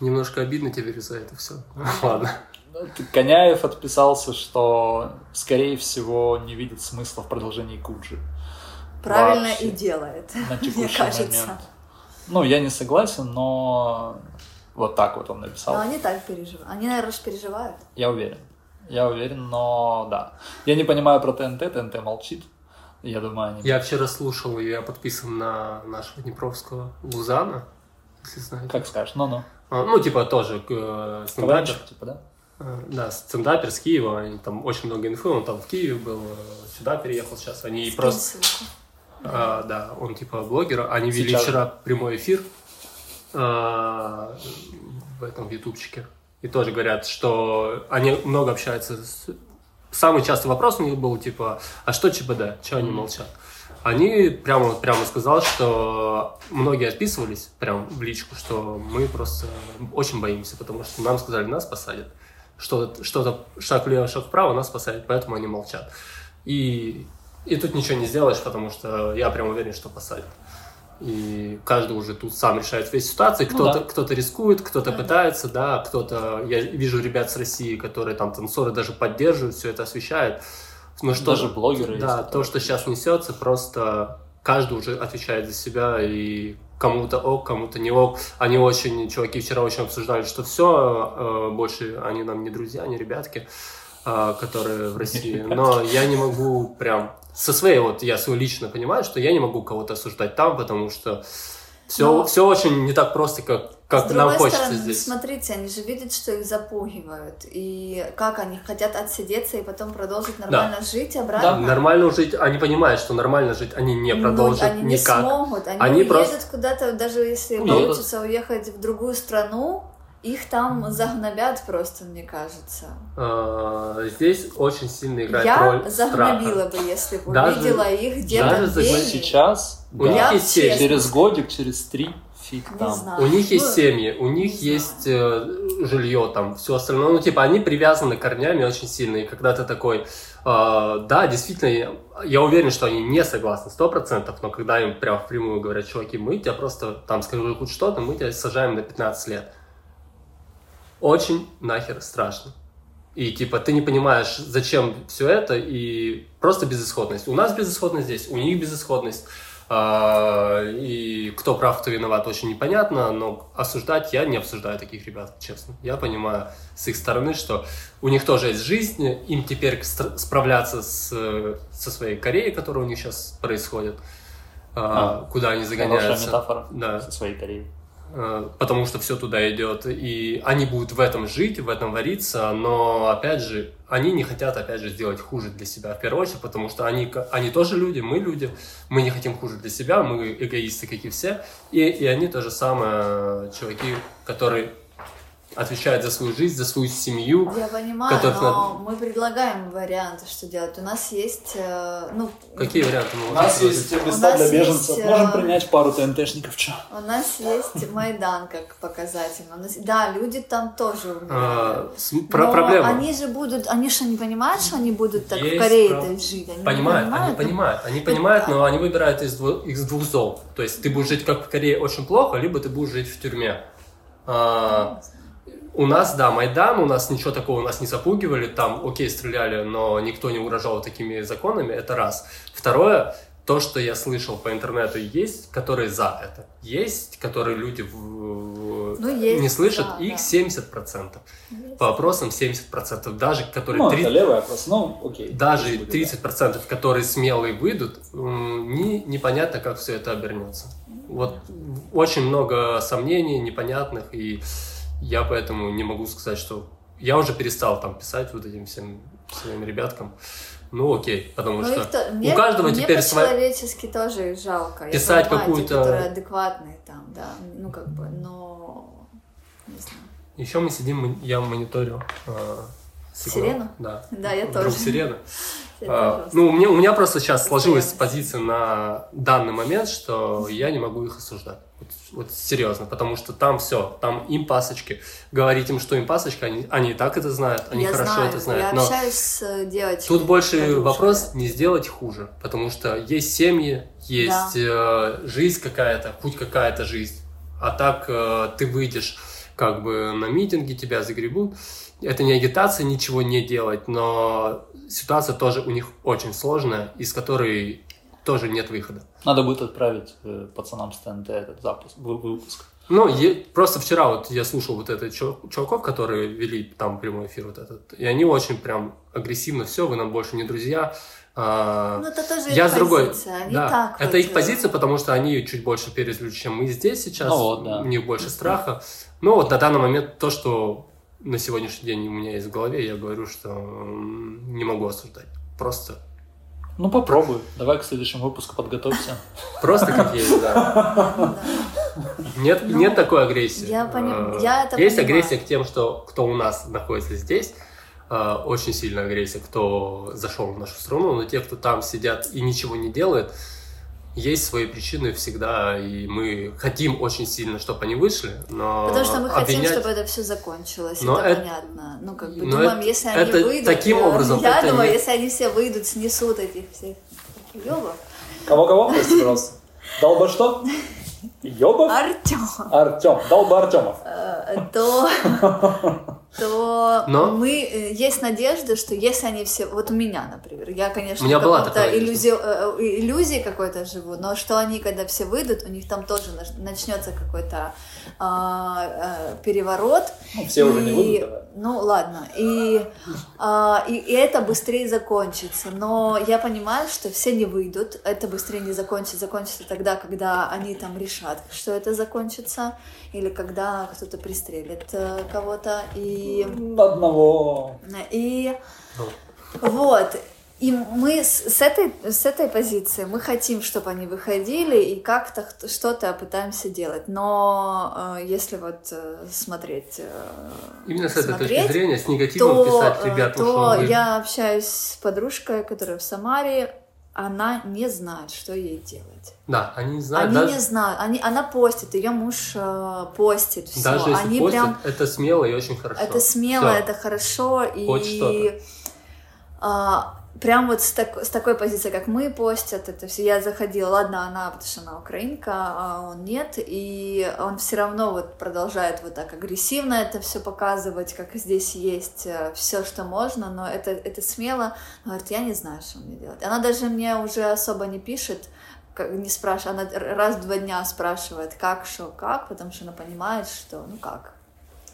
Speaker 3: Немножко обидно теперь за это все. Ладно.
Speaker 1: Коняев отписался, что, скорее всего, не видит смысла в продолжении Куджи
Speaker 2: Правильно
Speaker 1: Вообще.
Speaker 2: и делает,
Speaker 1: на
Speaker 2: мне кажется.
Speaker 1: момент. Ну, я не согласен, но вот так вот он написал.
Speaker 2: Но они так переживают. Они, наверное, же переживают.
Speaker 1: Я уверен. Я уверен, но да. Я не понимаю про ТНТ, ТНТ молчит. Я думаю, они...
Speaker 3: Я вчера слушал, и я подписан на нашего Днепровского Лузана, если знаете.
Speaker 1: Как скажешь, ну-ну.
Speaker 3: А, Ну, типа тоже э, стендапер.
Speaker 1: Типа, да?
Speaker 3: Э, Да, стендапер с Киева, они там очень много инфы, он там в Киеве был, сюда переехал сейчас, они
Speaker 2: Скинь
Speaker 3: просто,
Speaker 2: ссылку.
Speaker 3: а, да, он типа блогер, они вели
Speaker 1: Сейчас.
Speaker 3: вчера прямой эфир а, в этом ютубчике, и тоже говорят, что они много общаются с... Самый частый вопрос у них был, типа, а что ЧБД, чего они молчат? Они прямо, прямо сказали, что многие отписывались прям в личку, что мы просто очень боимся, потому что нам сказали, нас посадят. Что-то, что-то шаг влево, шаг вправо, нас посадят, поэтому они молчат. И, и тут ничего не сделаешь, потому что я прям уверен, что посадят. И каждый уже тут сам решает свои ситуации.
Speaker 1: Ну
Speaker 3: Кто-то,
Speaker 1: да.
Speaker 3: кто-то рискует, кто-то
Speaker 2: Ну да.
Speaker 3: пытается, да, кто-то... Я вижу ребят с России, которые там танцоры даже поддерживают, все это освещают. Ну что
Speaker 1: Даже блогеры
Speaker 3: Да, то, что сейчас несется, просто каждый уже отвечает за себя, и кому-то ок, кому-то не ок. Они очень, чуваки вчера очень обсуждали, что все, больше они нам не друзья, не ребятки, э, которые в России. Но я не могу прям со своей, вот я свой лично понимаю, что я не могу кого-то осуждать там, потому что все,
Speaker 2: Но-
Speaker 3: все очень не так просто, как, как
Speaker 2: С
Speaker 3: нам
Speaker 2: другой
Speaker 3: хочется
Speaker 2: стороны,
Speaker 3: здесь.
Speaker 2: смотрите, они же видят, что их запугивают. И как они хотят отсидеться и потом продолжить нормально жить обратно.
Speaker 3: Нормально жить, они понимают, что нормально жить они не продолжат
Speaker 2: они не
Speaker 3: никак.
Speaker 2: смогут. Они,
Speaker 3: Они
Speaker 2: уедут
Speaker 3: просто-
Speaker 2: куда-то, даже если
Speaker 3: Уедут.
Speaker 2: получится уехать в другую страну, их там загнобят просто, мне кажется.
Speaker 3: А, Здесь очень сильно играет
Speaker 2: Я
Speaker 3: роль
Speaker 2: загнобила
Speaker 3: страха.
Speaker 2: бы, если бы
Speaker 3: Даже-
Speaker 2: увидела их где-то
Speaker 3: даже.
Speaker 1: Сейчас,
Speaker 3: У
Speaker 1: да.
Speaker 3: них
Speaker 2: Я
Speaker 1: через годик, через три, фиг
Speaker 2: Не
Speaker 1: там.
Speaker 2: знаю.
Speaker 3: У них есть
Speaker 2: Ну,
Speaker 3: семьи, у них
Speaker 2: не
Speaker 3: есть э, жилье, там, все остальное. Ну, типа, они привязаны корнями очень сильно. И когда ты такой, э, да, действительно, я, я уверен, что они не согласны, сто процентов, но когда им прям впрямую говорят, чуваки, мы тебя просто, там, скажу хоть что-то, мы тебя сажаем на 15 лет. Очень нахер страшно. И типа ты не понимаешь, зачем все это, и просто безысходность. У нас безысходность здесь, у них безысходность. А, И кто прав, кто виноват, очень непонятно, но осуждать я не обсуждаю таких ребят, честно. Я понимаю с их стороны, что у них тоже есть жизнь, им теперь справляться с, со своей Кореей, которая у них сейчас происходит, а, куда они
Speaker 1: Хорошая
Speaker 3: загоняются.
Speaker 1: метафора
Speaker 3: Да.
Speaker 1: со своей Кореей.
Speaker 3: Э, потому что все туда идет, и они будут в этом жить, в этом вариться, но, опять же, они не хотят, опять же, сделать хуже для себя, в первую очередь, потому что они, они тоже люди, мы люди, мы не хотим хуже для себя, мы эгоисты, как и все, и, и они то же самое, чуваки, которые отвечают за свою жизнь, за свою семью,
Speaker 2: Я понимаю,
Speaker 3: которых
Speaker 2: но мы предлагаем варианты, что делать. У нас есть, э, ну,
Speaker 3: какие варианты мы
Speaker 1: У нас есть
Speaker 2: У
Speaker 1: места
Speaker 2: нас
Speaker 1: для
Speaker 2: есть,
Speaker 1: беженцев.
Speaker 2: э,
Speaker 1: Можем принять пару ТНТшников, чё?
Speaker 2: у нас есть Майдан как показатель. Нас- да, люди там тоже умирают.
Speaker 3: А, про-
Speaker 2: Но
Speaker 3: проблема.
Speaker 2: они же будут, они что, не понимают, что они будут так
Speaker 3: Есть
Speaker 2: в Корее
Speaker 3: прав-
Speaker 2: жить? Они не
Speaker 3: Понимают, они
Speaker 2: понимают?
Speaker 3: понимают, они понимают, но они выбирают из двух, из двух зол. То есть ты будешь жить как в Корее очень плохо, либо ты будешь жить в тюрьме. А, у нас, да, Майдан, у нас ничего такого, у нас не запугивали, там, окей, стреляли, но никто не угрожал такими законами, это раз. Второе, то, что я слышал по интернету, есть, которые за это. Есть, которые люди в...
Speaker 2: Ну, есть,
Speaker 3: не слышат,
Speaker 2: да,
Speaker 3: их
Speaker 2: да.
Speaker 3: 70%.
Speaker 2: Есть.
Speaker 3: По опросам 70%. Даже которые
Speaker 1: Ну,
Speaker 3: 30
Speaker 1: это левый опрос, ну, окей.
Speaker 3: даже
Speaker 1: пусть будет,
Speaker 3: 30%, которые смелые выйдут, не, непонятно, как все это обернется. Вот очень много сомнений, непонятных, и я поэтому не могу сказать, что... Я уже перестал там писать вот этим всем своим ребяткам. Ну, окей, потому
Speaker 2: Ну,
Speaker 3: что
Speaker 2: то- мне,
Speaker 3: у каждого
Speaker 2: мне
Speaker 3: теперь своя...
Speaker 2: по-человечески тоже жалко. Я
Speaker 3: Писать
Speaker 2: те,
Speaker 3: какую-то-
Speaker 2: которые адекватные там, да, ну как бы, но не знаю.
Speaker 3: Еще мы сидим, я мониторю э, сигнал.
Speaker 2: Сирену?
Speaker 3: Да.
Speaker 2: Да, я
Speaker 3: Вдруг
Speaker 2: тоже.
Speaker 3: сирена. А, ну, у меня, у меня просто сейчас сложилась позиция на данный момент, что я не могу их осуждать. Вот, вот серьезно, потому что там все, там им пасочки. Говорить им, что им пасочка, они, они и так это знают, они
Speaker 2: я
Speaker 3: хорошо
Speaker 2: знаю,
Speaker 3: это знают.
Speaker 2: Я
Speaker 3: но
Speaker 2: общаюсь с э, девочкой.
Speaker 3: тут больше вопрос не сделать хуже, потому что есть семьи, есть э, жизнь какая-то, путь какая-то жизнь. А так э, ты выйдешь как бы на митинги, тебя загребут. Это не агитация ничего не делать, но ситуация тоже у них очень сложная, из которой тоже нет выхода.
Speaker 1: Надо будет отправить э, пацанам с ТНТ этот запуск, вы- выпуск.
Speaker 3: Ну, е- просто вчера вот я слушал вот это чу- чуваков, которые вели там прямой эфир вот этот, и они очень прям агрессивно, все, вы нам больше не друзья. А,
Speaker 2: Ну, это тоже
Speaker 3: я
Speaker 2: их
Speaker 3: с другой.
Speaker 2: позиция. Они
Speaker 3: да,
Speaker 2: так
Speaker 3: это
Speaker 2: вот,
Speaker 3: их позиция, потому что они чуть больше пережили, чем мы здесь сейчас.
Speaker 1: Ну вот, да.
Speaker 3: У них больше страха. Ну вот на данный момент то, что на сегодняшний день у меня есть в голове, я говорю, что не могу осуждать. Просто,
Speaker 1: Ну, попробуй. Давай к следующему выпуску подготовься.
Speaker 3: просто как есть, да.
Speaker 2: да.
Speaker 3: Нет,
Speaker 2: Ну,
Speaker 3: нет такой агрессии.
Speaker 2: я поним-
Speaker 3: Э,
Speaker 2: я это
Speaker 3: Есть
Speaker 2: понимаю.
Speaker 3: агрессия к тем, что кто у нас находится здесь. э, Очень сильная агрессия, кто зашел в нашу страну, но те, кто там сидят и ничего не делает, есть свои причины всегда, и мы хотим очень сильно, чтобы они вышли, но
Speaker 2: Потому что мы хотим,
Speaker 3: обвинять-
Speaker 2: чтобы это все закончилось,
Speaker 3: Но
Speaker 2: это,
Speaker 3: это-
Speaker 2: понятно. Ну, как бы
Speaker 3: но
Speaker 2: думаем,
Speaker 3: это-
Speaker 2: если они
Speaker 3: это
Speaker 2: выйдут.
Speaker 3: таким образом
Speaker 2: Я
Speaker 3: это
Speaker 2: думаю,
Speaker 3: не-
Speaker 2: если они все выйдут, снесут этих всех ёбов.
Speaker 1: Кого-кого? Прости, пожалуйста. Долба что? Ёбов?
Speaker 2: Артем.
Speaker 1: Артем. Долба Артемов.
Speaker 2: Э, то, то
Speaker 3: Но-
Speaker 2: мы э, есть надежда, что если они все, вот у меня, например, я, конечно,
Speaker 3: У меня
Speaker 2: в
Speaker 3: была
Speaker 2: каком-то
Speaker 3: такая
Speaker 2: иллюзи- э, э, иллюзии какой-то живу, но что они, когда все выйдут, у них там тоже нач- начнется какой-то а, э, переворот.
Speaker 1: Ну, все уже не
Speaker 2: И-
Speaker 1: выйдут, давай.
Speaker 2: Ну ладно, и, а, и, и это быстрее закончится. Но я понимаю, что все не выйдут, это быстрее не закончится. Закончится тогда, когда они там решат, что это закончится, или когда кто-то пристрелит э, кого-то. И,
Speaker 1: Одного.
Speaker 2: и
Speaker 3: Ну,
Speaker 2: вот. И мы с, с этой, с этой позиции мы хотим, чтобы они выходили и как-то что-то пытаемся делать. Но э, если вот э, смотреть, э,
Speaker 3: Именно с этой
Speaker 2: смотреть,
Speaker 3: точки зрения, с негативом
Speaker 2: то,
Speaker 3: писать,
Speaker 2: э,
Speaker 3: ребят, ну
Speaker 2: то
Speaker 3: что вы-
Speaker 2: я общаюсь с подружкой, которая в Самаре, она не знает, что ей делать.
Speaker 3: Да, они не знают,
Speaker 2: они
Speaker 3: даже,
Speaker 2: не знают, они, она постит, ее муж э, постит, все.
Speaker 3: даже если
Speaker 2: они
Speaker 3: постят,
Speaker 2: прям
Speaker 3: это смело и очень хорошо.
Speaker 2: это смело,
Speaker 3: Всё.
Speaker 2: это хорошо,
Speaker 3: Хоть
Speaker 2: и
Speaker 3: что-то.
Speaker 2: а, прям вот с, так- с такой позиции, как мы постят, это все. Я заходила, ладно, она, потому что она украинка, а он нет, и он все равно вот продолжает вот так агрессивно это все показывать, как здесь есть все, что можно, но это, это смело. Она говорит, я не знаю, что мне делать. Она даже мне уже особо не пишет, не спрашивает, она раз в два дня спрашивает, как, что, как, потому что она понимает, что, ну как,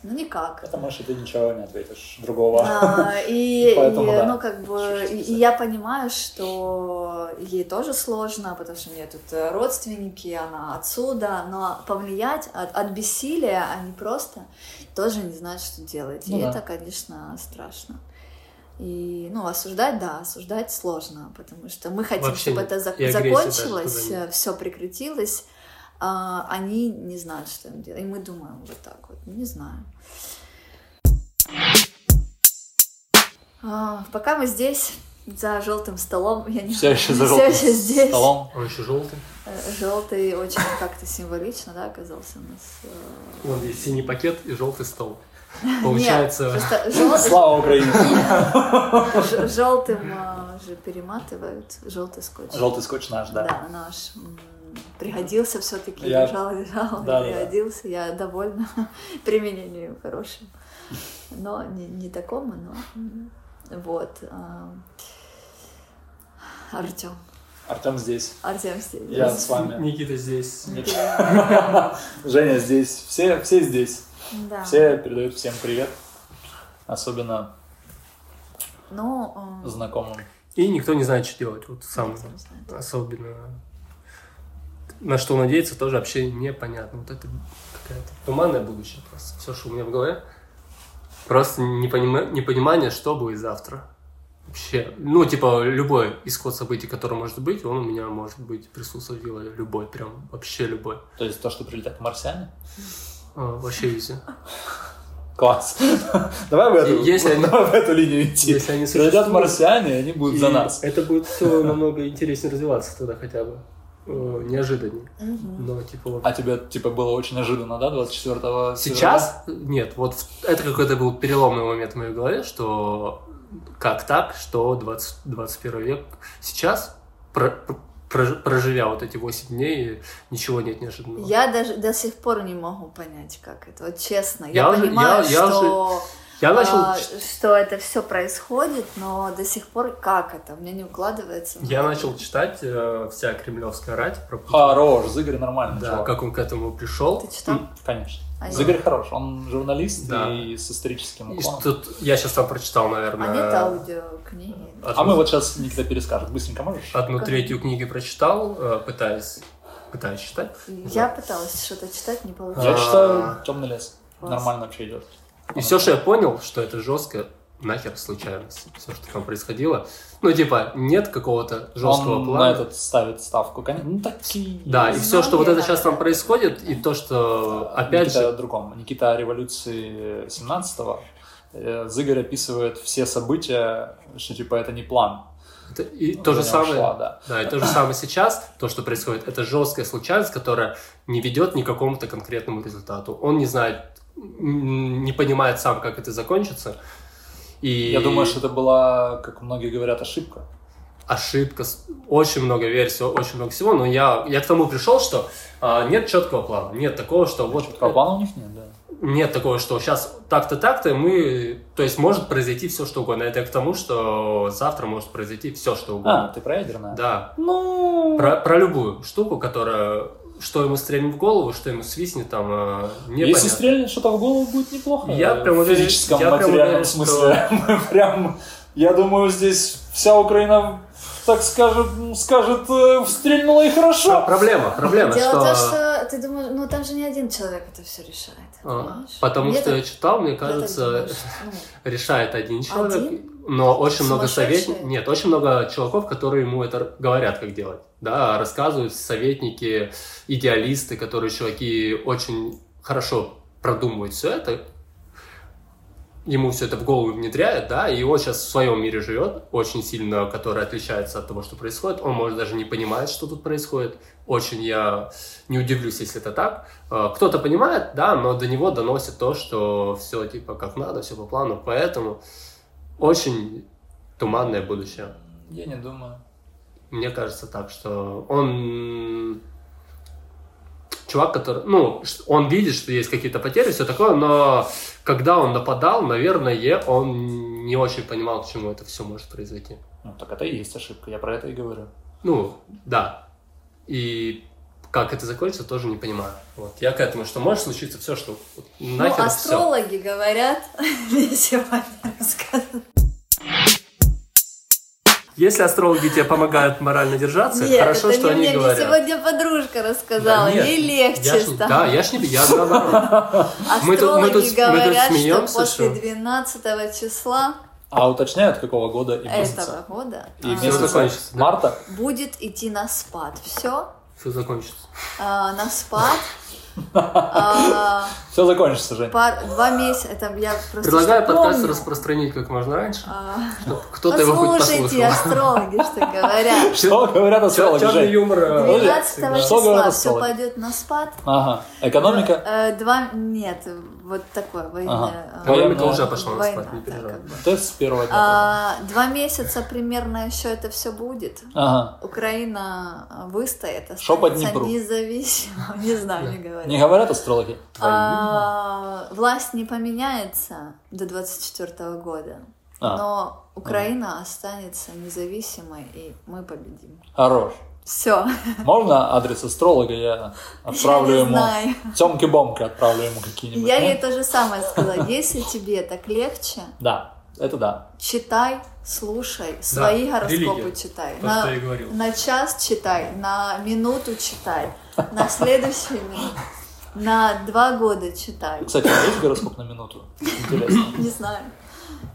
Speaker 2: ну никак.
Speaker 1: Потому что ты ничего не ответишь другого.
Speaker 2: А, и,
Speaker 1: Поэтому
Speaker 2: и,
Speaker 1: да.
Speaker 2: ну, как бы, и, и я понимаю, что ей тоже сложно, потому что у меня тут э, родственники, она отсюда, но повлиять от, от бессилия они просто тоже не знают, что делать.
Speaker 1: Ну
Speaker 2: и
Speaker 1: да.
Speaker 2: это, конечно, страшно. И, ну, осуждать, да, осуждать сложно, потому что мы хотим,
Speaker 3: Вообще
Speaker 2: чтобы это зак- закончилось,
Speaker 3: нет.
Speaker 2: все прекратилось, а они не знают, что им делать. И мы думаем вот так вот, не знаю. А, пока мы здесь, за желтым столом, я не
Speaker 1: Все еще за желтым
Speaker 2: еще здесь.
Speaker 1: столом.
Speaker 3: Он еще желтый.
Speaker 2: Желтый очень как-то символично, да, оказался у нас. э.
Speaker 3: Вон есть синий пакет и желтый стол. Получается,
Speaker 2: Нет, жел-
Speaker 1: Слава Украине!
Speaker 2: желтым а, же перематывают, желтый скотч.
Speaker 1: Желтый скотч наш, да.
Speaker 2: Да, наш. Пригодился все-таки,
Speaker 1: Я-
Speaker 2: лежал, лежал,
Speaker 1: Да, да, да.
Speaker 2: пригодился. Я довольна применению хорошим. Но не, не такому, но вот. а, Артем.
Speaker 1: Артем здесь.
Speaker 2: Артем здесь.
Speaker 1: Я с вами.
Speaker 3: Никита здесь.
Speaker 1: Женя здесь. Все, все здесь.
Speaker 2: Да.
Speaker 1: Все передают всем привет. Особенно
Speaker 2: Ну,
Speaker 1: знакомым.
Speaker 3: И никто не знает, что делать. Вот
Speaker 2: знает.
Speaker 3: особенно. На что надеяться, тоже вообще непонятно. Вот это какая-то туманное будущее просто. Все, что у меня в голове. Просто непонима- непонимание, что будет завтра. Вообще, ну, типа, любой исход событий, который может быть, он у меня может быть присутствовать в голове. Любой, прям вообще любой.
Speaker 1: То есть то, что прилетят марсиане?
Speaker 3: А, вообще везде.
Speaker 1: Класс. Давай в эту,
Speaker 3: Если они-
Speaker 1: давай в эту линию идти.
Speaker 3: Если они
Speaker 1: Прилетят марсиане, они будут за нас.
Speaker 3: Это будет все намного интереснее развиваться тогда хотя бы. Э, Неожиданнее.
Speaker 2: Мгм.
Speaker 3: Но, типа, вот
Speaker 1: А тебе, типа, было очень неожиданно, да, 24 февраля?
Speaker 3: Сейчас нет, вот это какой-то был переломный момент в моей голове, что как так, что 20, 21 век сейчас, про- про- проживя вот эти 8 дней, ничего нет неожиданного.
Speaker 2: Я даже до сих пор не могу понять, как это. Вот честно. Я,
Speaker 3: Я уже-
Speaker 2: понимаю,
Speaker 3: я- я
Speaker 2: что,
Speaker 3: Я начал,
Speaker 2: а, что это все происходит, но до сих пор как это? У меня не укладывается.
Speaker 3: я начал читать э, вся кремлевская рать про Путина.
Speaker 1: Хорош, Зыгорь нормальный
Speaker 3: Да,
Speaker 1: чувак.
Speaker 3: как он к этому пришел.
Speaker 2: Ты читал?
Speaker 1: Конечно.
Speaker 2: А
Speaker 1: Зыгорь хорош, он журналист
Speaker 3: Да.
Speaker 1: и с историческим
Speaker 3: И
Speaker 1: уклоном.
Speaker 3: тут я сейчас там прочитал, наверное,
Speaker 2: А нет аудиокниги?
Speaker 3: одну-
Speaker 1: А мы вот сейчас Никита перескажет. Быстренько можешь?
Speaker 3: одну
Speaker 2: Как?
Speaker 3: третью книги прочитал, э, пытаясь, пытаясь читать.
Speaker 2: Я пыталась что-то читать, не
Speaker 1: Я
Speaker 2: получилось.
Speaker 3: А.
Speaker 1: читаю Темный лес.
Speaker 2: Класс.
Speaker 1: Нормально вообще идет.
Speaker 3: И все, что я понял, что это жестко, нахер случайность. Все, что там происходило. Ну, типа, нет какого-то жесткого
Speaker 1: Он
Speaker 3: плана.
Speaker 1: на этот ставит ставку. конечно. Ну, такие...
Speaker 3: Да, и все, что вот это сейчас там происходит, и то, что, опять
Speaker 1: Никита
Speaker 3: же,
Speaker 1: другом. Никита о революции 17-го. Э, Зыгорь описывает все события, что типа это не план.
Speaker 3: это- и то же самое,
Speaker 1: шла, да.
Speaker 3: да, и то же самое сейчас, то, что происходит, это жесткая случайность, которая не ведет ни к какому-то конкретному результату. Он не знает, не понимает сам, как это закончится. И
Speaker 1: Я думаю, что это была, как многие говорят, ошибка.
Speaker 3: ошибка, очень много версий, очень много всего, но я, я к тому пришел, что а, нет четкого плана, нет такого, что вот
Speaker 1: Четкого плана у них нет, да.
Speaker 3: нет такого, что сейчас так-то, так-то, мы, то есть может произойти все, что угодно. Это к тому, что завтра может произойти все, что
Speaker 1: А,
Speaker 3: угодно.
Speaker 1: ты про ядерное?
Speaker 3: Да,
Speaker 1: Ну...
Speaker 3: про, про любую штуку, которая, что ему стрельнет в голову, что ему свистнет, там, э, непонятно.
Speaker 1: Если стрельнет что-то в голову, будет неплохо.
Speaker 3: Я
Speaker 1: В
Speaker 3: прям уверен-
Speaker 1: физическом,
Speaker 3: я прям
Speaker 1: материальном
Speaker 3: уверен,
Speaker 1: смысле. Мы прям, я думаю, здесь вся Украина, так скажем, скажет, э, стрельнула и хорошо.
Speaker 3: Проблема, проблема,
Speaker 2: Дело
Speaker 3: что...
Speaker 2: в том, что ты думаешь, ну там же не один человек это все решает.
Speaker 3: а? Потому
Speaker 2: Мне
Speaker 3: что
Speaker 2: так-
Speaker 3: я читал, мне
Speaker 2: я
Speaker 3: кажется,
Speaker 2: думаю, что, ну,
Speaker 3: решает один человек,
Speaker 2: Один?
Speaker 3: Но очень много советников, нет, очень много чуваков, которые ему это говорят, как делать, да, рассказывают советники, идеалисты, которые чуваки очень хорошо продумывают все это, ему все это в голову внедряет, да, и он сейчас в своем мире живет, очень сильно, который отличается от того, что происходит, он может даже не понимает, что тут происходит, очень я не удивлюсь, если это так. Э, Кто-то понимает, да, но до него доносит то, что все типа как надо, все по плану, поэтому очень туманное будущее.
Speaker 1: Я не думаю.
Speaker 3: Мне кажется так, что он чувак, который, ну, он видит, что есть какие-то потери, все такое, но когда он нападал, наверное, он не очень понимал, к чему это все может произойти.
Speaker 1: Ну, так это и есть ошибка, я про это и говорю.
Speaker 3: Ну, да. И как это закончится, тоже не понимаю. Вот. Я к этому, что может случиться все, что вот
Speaker 2: Ну,
Speaker 3: нахер все.
Speaker 2: астрологи говорят, мне сегодня рассказывали.
Speaker 3: Если астрологи тебе помогают морально держаться,
Speaker 2: Нет,
Speaker 3: хорошо,
Speaker 2: это
Speaker 3: что
Speaker 2: не
Speaker 3: они
Speaker 2: мне, мне
Speaker 3: говорят.
Speaker 2: сегодня подружка рассказала,
Speaker 3: Да нет,
Speaker 2: ей легче
Speaker 3: я ж не-
Speaker 2: стало.
Speaker 3: Да, я ж не... Я наоборот. мы тут- мы
Speaker 2: Астрологи
Speaker 3: тут- мы тут
Speaker 2: говорят,
Speaker 3: смеемся,
Speaker 2: что после
Speaker 3: что-
Speaker 2: 12 числа
Speaker 1: А уточняют, какого года и месяца?
Speaker 2: этого года
Speaker 1: И
Speaker 2: а,
Speaker 1: месяца
Speaker 3: да.
Speaker 1: марта?
Speaker 2: будет идти на спад. Все,
Speaker 3: Все закончится.
Speaker 2: на спад. А,
Speaker 1: Все закончится, Жень.
Speaker 2: пар- два месяца, это я просто
Speaker 3: Предлагаю подкаст
Speaker 2: помню.
Speaker 3: распространить как можно раньше,
Speaker 2: А,
Speaker 3: кто-то его хоть
Speaker 2: Послушайте,
Speaker 3: послушал.
Speaker 2: астрологи, что говорят.
Speaker 1: Что говорят астрологи,
Speaker 3: Черный
Speaker 1: Жень?
Speaker 3: юмор. э,
Speaker 2: 12
Speaker 1: Что
Speaker 2: числа все пойдет на спад.
Speaker 1: Ага. Экономика?
Speaker 2: Э, Два, нет, Вот такое военное.
Speaker 1: Ага.
Speaker 2: а,
Speaker 3: Военная
Speaker 1: Военная-
Speaker 3: уже пошла на
Speaker 2: война,
Speaker 3: спать, не
Speaker 2: да, как бы.
Speaker 1: Тест с первого дня.
Speaker 2: А, два месяца примерно еще это все будет.
Speaker 1: Ага.
Speaker 2: Украина а, выстоит, останется независимо. Не знаю, не говорю.
Speaker 1: Не говорят астрологи?
Speaker 2: А, власть не поменяется до 24 года,
Speaker 1: А.
Speaker 2: но Украина останется независимой, и мы победим.
Speaker 1: Хорош.
Speaker 2: Все.
Speaker 1: Можно адрес астролога? Я отправлю
Speaker 2: Я
Speaker 1: ему.
Speaker 2: знаю.
Speaker 1: Темки бомки отправлю ему какие-нибудь.
Speaker 2: Я ей то же самое сказала. Если тебе так легче,
Speaker 1: Да, это да.
Speaker 2: читай, слушай, свои гороскопы
Speaker 3: религия.
Speaker 2: читай.
Speaker 3: То,
Speaker 2: на,
Speaker 3: что я говорил.
Speaker 2: на час читай, на минуту читай, на следующую минуту, на два года читай.
Speaker 1: Кстати, а есть гороскоп на минуту? Интересно.
Speaker 2: Не знаю.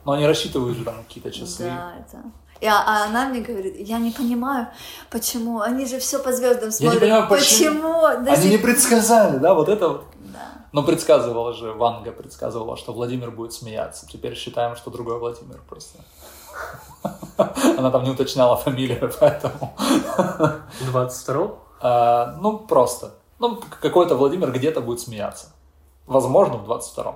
Speaker 1: Но они рассчитывают же там какие-то часы.
Speaker 2: Да, это. И, а, а она мне говорит, я не понимаю, почему. Они же все по звездам
Speaker 1: Я не
Speaker 2: смотрят.
Speaker 1: понимаю, почему.
Speaker 2: почему?
Speaker 1: Они не предсказали, да, вот это вот.
Speaker 2: Да.
Speaker 1: Но предсказывала же, Ванга предсказывала, что Владимир будет смеяться. Теперь считаем, что другой Владимир просто. Она там не уточняла фамилию, поэтому...
Speaker 3: 22
Speaker 1: А, Ну, просто. Ну, какой-то Владимир где-то будет смеяться. Возможно, в 22-м.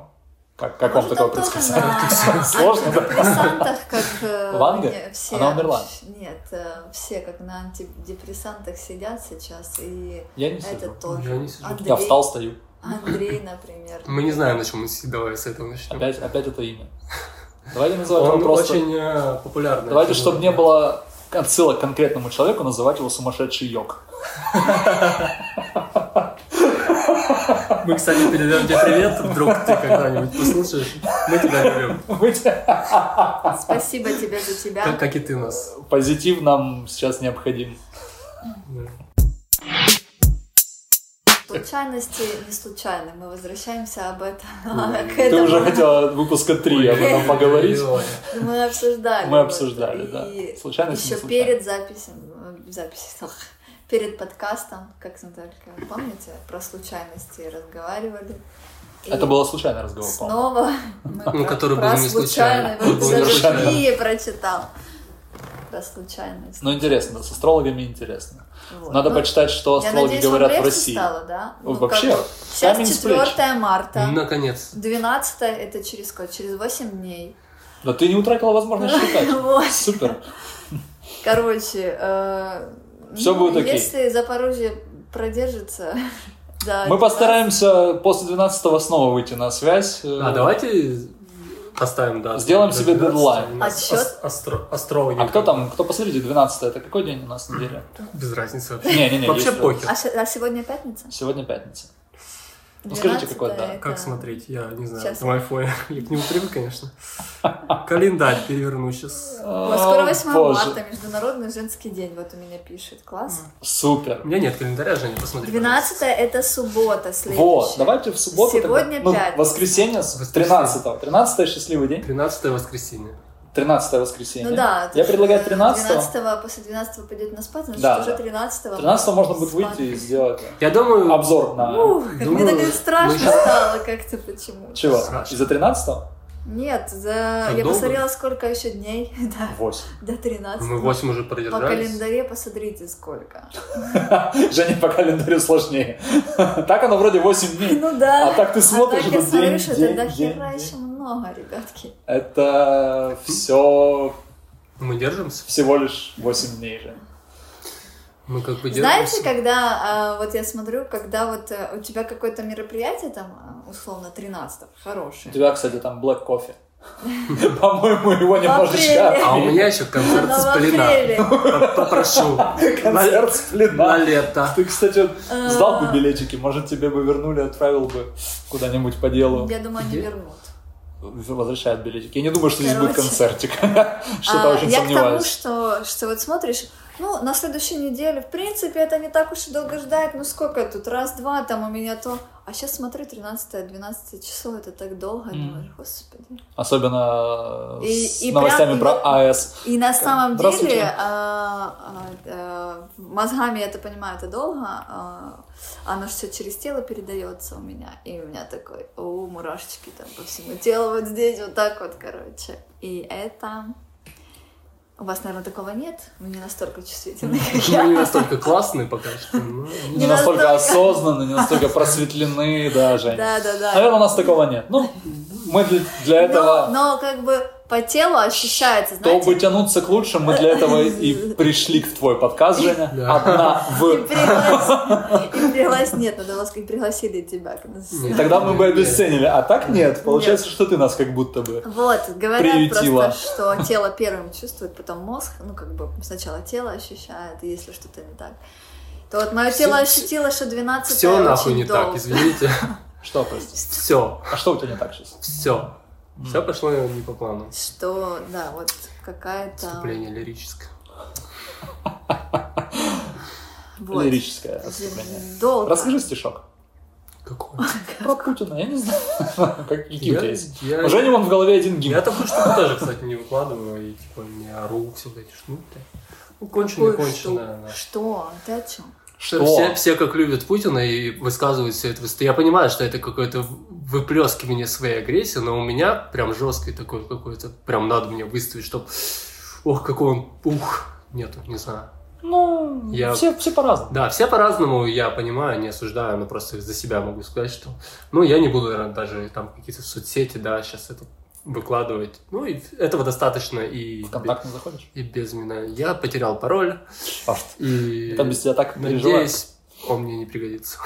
Speaker 1: Как, как вам
Speaker 2: Может,
Speaker 1: такое
Speaker 2: там тоже
Speaker 1: предсказание?
Speaker 2: на
Speaker 1: Сложно, да?
Speaker 2: антидепрессантах, как э,
Speaker 1: Ванга?
Speaker 2: не, все,
Speaker 1: Она умерла.
Speaker 2: Нет, э, все как на антидепрессантах сидят сейчас, и
Speaker 1: Я не
Speaker 2: это
Speaker 1: сижу.
Speaker 2: тоже.
Speaker 3: Я не сижу.
Speaker 2: Андрей,
Speaker 1: Я встал, стою.
Speaker 2: Андрей, например.
Speaker 3: Мы не знаем, на чем мы сидим. Давай с этого начнем.
Speaker 1: Опять, опять это имя. Давайте называть его
Speaker 3: Он
Speaker 1: просто...
Speaker 3: очень э, популярный.
Speaker 1: Давайте, чтобы не было отсылок к конкретному человеку, называть его сумасшедший йог.
Speaker 3: Мы, кстати, передаем тебе привет, вдруг ты когда-нибудь послушаешь. Мы тебя любим.
Speaker 2: Спасибо тебе за тебя.
Speaker 3: Как, как и ты нас.
Speaker 1: Позитив нам сейчас необходим.
Speaker 2: Случайности не случайны. Мы возвращаемся об этом. к
Speaker 1: Ты
Speaker 2: этому.
Speaker 1: уже хотела выпуска 3 об этом поговорить.
Speaker 2: Мы обсуждали.
Speaker 1: Мы обсуждали, да.
Speaker 2: И
Speaker 1: Случайность не
Speaker 2: еще перед записью, записью, перед подкастом, как Наталька, помните, про случайности разговаривали. И
Speaker 1: Это было случайный разговор.
Speaker 2: Снова мы
Speaker 3: Ну,
Speaker 2: про,
Speaker 3: который был
Speaker 2: про
Speaker 3: случайный. Был
Speaker 1: не случайный.
Speaker 2: книги прочитал. Про случайность.
Speaker 1: Ну, интересно, с астрологами интересно.
Speaker 2: Вот.
Speaker 1: Надо
Speaker 2: Ну,
Speaker 1: почитать, что астрологи
Speaker 2: надеюсь,
Speaker 1: говорят в России.
Speaker 2: стало, да?
Speaker 1: Ну,
Speaker 2: как
Speaker 1: вообще,
Speaker 2: бы Сейчас
Speaker 1: камень с плеч.
Speaker 2: 4 марта.
Speaker 3: Наконец.
Speaker 2: 12 это через сколько? Через 8 дней.
Speaker 1: Да ты не утратила возможность считать.
Speaker 2: Вот.
Speaker 1: Супер.
Speaker 2: Короче, э,
Speaker 1: Всё будет окей.
Speaker 2: Если Запорожье продержится, да.
Speaker 1: Мы постараемся после 12 снова выйти на связь. Э,
Speaker 3: А давайте поставим дату.
Speaker 1: Сделаем себе
Speaker 3: 12.
Speaker 1: дедлайн.
Speaker 3: Ас- астро- Астрологи.
Speaker 1: А кто там, кто посмотрите, 12 это какой день у нас неделя?
Speaker 3: Без разницы вообще.
Speaker 1: Не-не-не,
Speaker 3: Вообще
Speaker 1: есть-
Speaker 3: похер.
Speaker 2: А, а сегодня пятница?
Speaker 1: Сегодня пятница. Ну, скажите, какой
Speaker 2: 12-е
Speaker 1: да?
Speaker 2: это-
Speaker 3: Как смотреть? Я не знаю.
Speaker 2: Сейчас.
Speaker 3: Айфоне. Я к нему привык, конечно. Календарь переверну сейчас.
Speaker 2: О, скоро 8
Speaker 1: О, боже.
Speaker 2: марта, Международный женский день, вот у меня пишет, класс.
Speaker 1: Супер.
Speaker 3: У меня нет календаря, Женя, посмотри.
Speaker 2: 12 это суббота, следующая.
Speaker 1: Вот, давайте в субботу.
Speaker 2: Сегодня
Speaker 1: тогда. Ну,
Speaker 2: пятница.
Speaker 1: воскресенье с
Speaker 3: Воскресенье.
Speaker 1: 13 13 счастливый день.
Speaker 3: 13 воскресенье.
Speaker 1: 13 воскресенье.
Speaker 2: Ну да.
Speaker 1: Я предлагаю
Speaker 2: есть
Speaker 1: 13
Speaker 2: 12 после 12 пойдет на спад, значит
Speaker 1: Да,
Speaker 2: уже
Speaker 1: да.
Speaker 2: 13
Speaker 1: 13 можно будет выйти и сделать
Speaker 3: Я думаю...
Speaker 1: обзор на...
Speaker 2: Ух, мне
Speaker 3: Думаю,
Speaker 2: так страшно стало как-то почему.
Speaker 1: Чего?
Speaker 3: Страшно.
Speaker 1: Из-за 13
Speaker 2: Нет, за...
Speaker 3: Так
Speaker 2: я
Speaker 3: долго?
Speaker 2: посмотрела, сколько еще дней. Да,
Speaker 1: 8.
Speaker 2: до 13.
Speaker 3: Мы 8 уже
Speaker 2: По
Speaker 3: продержались.
Speaker 2: календаре посмотрите, сколько.
Speaker 1: Женя по календарю сложнее. Так оно вроде 8 дней.
Speaker 2: Ну да.
Speaker 1: А так ты смотришь,
Speaker 2: а так я
Speaker 1: это
Speaker 2: смотрю,
Speaker 1: день, день, день,
Speaker 2: хера еще много, ребятки.
Speaker 1: Это все
Speaker 3: Мы держимся.
Speaker 1: всего лишь 8 дней же.
Speaker 3: Мы как бы.
Speaker 2: Знаете, когда, а, вот я смотрю, когда вот э, у тебя какое-то мероприятие там, а, условно, 13
Speaker 1: У
Speaker 2: хорошее.
Speaker 1: тебя, кстати, там black кофе. По-моему, его немножечко...
Speaker 3: А у меня еще концерт
Speaker 2: Оно в
Speaker 3: Сплина.
Speaker 2: апреле.
Speaker 3: П- Попрошу.
Speaker 1: Концерт с
Speaker 3: На
Speaker 1: плена.
Speaker 3: лето.
Speaker 1: Ты, кстати, сдал бы
Speaker 2: А.
Speaker 1: билетики, может, тебе бы вернули, отправил бы куда-нибудь по делу.
Speaker 2: Я думаю, они вернут.
Speaker 1: Возвращают билетики. Я не думаю, что здесь будет концертик. Что-то
Speaker 2: А,
Speaker 1: очень
Speaker 2: я к тому,
Speaker 1: сомневаюсь.
Speaker 2: что, что вот смотришь, ну, на следующей неделе, в принципе, это не так уж и долго ждать, ну, сколько тут, раз-два, там у меня то... А сейчас смотрю, 13-12 часов, это так долго,
Speaker 1: Мгм.
Speaker 2: думаешь, господи.
Speaker 1: Особенно
Speaker 2: И-
Speaker 1: с
Speaker 2: и
Speaker 1: новостями
Speaker 2: прям
Speaker 1: про АЭС.
Speaker 2: И на самом деле, а, а, а, мозгами я это понимаю, это долго, а, оно все через тело передается у меня, и у меня такой, о, мурашечки там по всему телу, вот здесь, вот так вот, короче. И это У вас, наверное, такого нет? Вы не настолько чувствительны, как
Speaker 3: Мы не
Speaker 2: я.
Speaker 3: настолько классные пока что. ну,
Speaker 1: Не
Speaker 2: Не
Speaker 1: настолько
Speaker 2: настолько.
Speaker 1: осознанны, не настолько просветлены даже.
Speaker 2: Да, да, да.
Speaker 1: Наверное, у нас такого нет. Ну, мы для, этого,
Speaker 2: но как бы по телу ощущается,
Speaker 1: чтобы
Speaker 2: знаете,
Speaker 1: тянуться к лучшему, мы для этого и пришли к твой подкаст, Женя. Одна в...
Speaker 2: и пригласили, нет, надо вас как пригласили тебя.
Speaker 1: Тогда мы бы обесценили. А так нет. Получается, что ты нас как будто бы...
Speaker 2: Вот, говорят просто, что тело первым чувствует, потом мозг, ну, как бы сначала тело ощущает, если что-то не так. То вот мое тело ощутило, что 12
Speaker 3: Все нахуй не так, извините.
Speaker 1: Что, прости?
Speaker 3: Все,
Speaker 1: А что у тебя не так сейчас?
Speaker 3: все. Все пошло не по плану.
Speaker 2: Что, да, вот какая-то...
Speaker 3: Вступление лирическое.
Speaker 2: Вот.
Speaker 1: Лирическое отступление.
Speaker 2: Долго.
Speaker 1: Расскажи стишок.
Speaker 3: Какой?
Speaker 1: Про Путина, я не знаю. Как- Какие у тебя есть?
Speaker 3: я-
Speaker 1: У Жени вон в голове один гимн.
Speaker 3: Я такую штуку тоже, кстати, не выкладываю и типа не ору все вот эти штуки. Ну, да.
Speaker 2: Что? Что? Ты о чем?
Speaker 1: Что?
Speaker 3: Все, все как любят Путина и высказывают все это. Я понимаю, что это какое-то выплескивание своей агрессии, но у меня прям жесткий такой какой-то, прям надо мне выставить, чтобы, ох, какой он, ух, нету, не знаю.
Speaker 1: Ну,
Speaker 3: Я-
Speaker 1: все, все по-разному.
Speaker 3: Да, все по-разному, я понимаю, не осуждаю, но просто за себя могу сказать, что, ну, я не буду, наверное, даже там какие-то соцсети, да, сейчас это выкладывать. Ну, и этого достаточно и,
Speaker 1: В контакт не заходишь?
Speaker 3: и без меня. Я потерял пароль,
Speaker 1: Паш,
Speaker 3: и
Speaker 1: я там без тебя так переживаю.
Speaker 3: надеюсь, он мне не пригодится.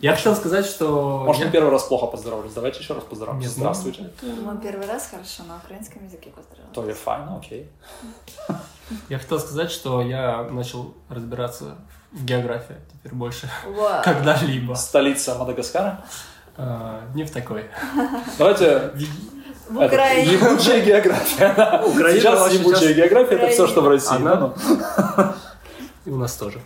Speaker 3: Я хотел сказать, что...
Speaker 1: Может,
Speaker 3: я-
Speaker 1: мы первый раз плохо поздоровались. Давайте еще раз поздороваемся.
Speaker 3: Не
Speaker 1: Здравствуйте.
Speaker 2: Мы первый раз хорошо на украинском языке поздравляем.
Speaker 1: То я fine, окей.
Speaker 3: Я хотел сказать, что я начал разбираться в географии теперь больше когда-либо.
Speaker 1: Столица Мадагаскара.
Speaker 3: А, не в такой.
Speaker 1: Давайте...
Speaker 2: В Украине.
Speaker 1: Ебучая география.
Speaker 3: Украина
Speaker 1: Сейчас ебучая
Speaker 3: сейчас-
Speaker 1: география, это все, что в России.
Speaker 3: Она-
Speaker 1: ну.
Speaker 3: И у нас тоже.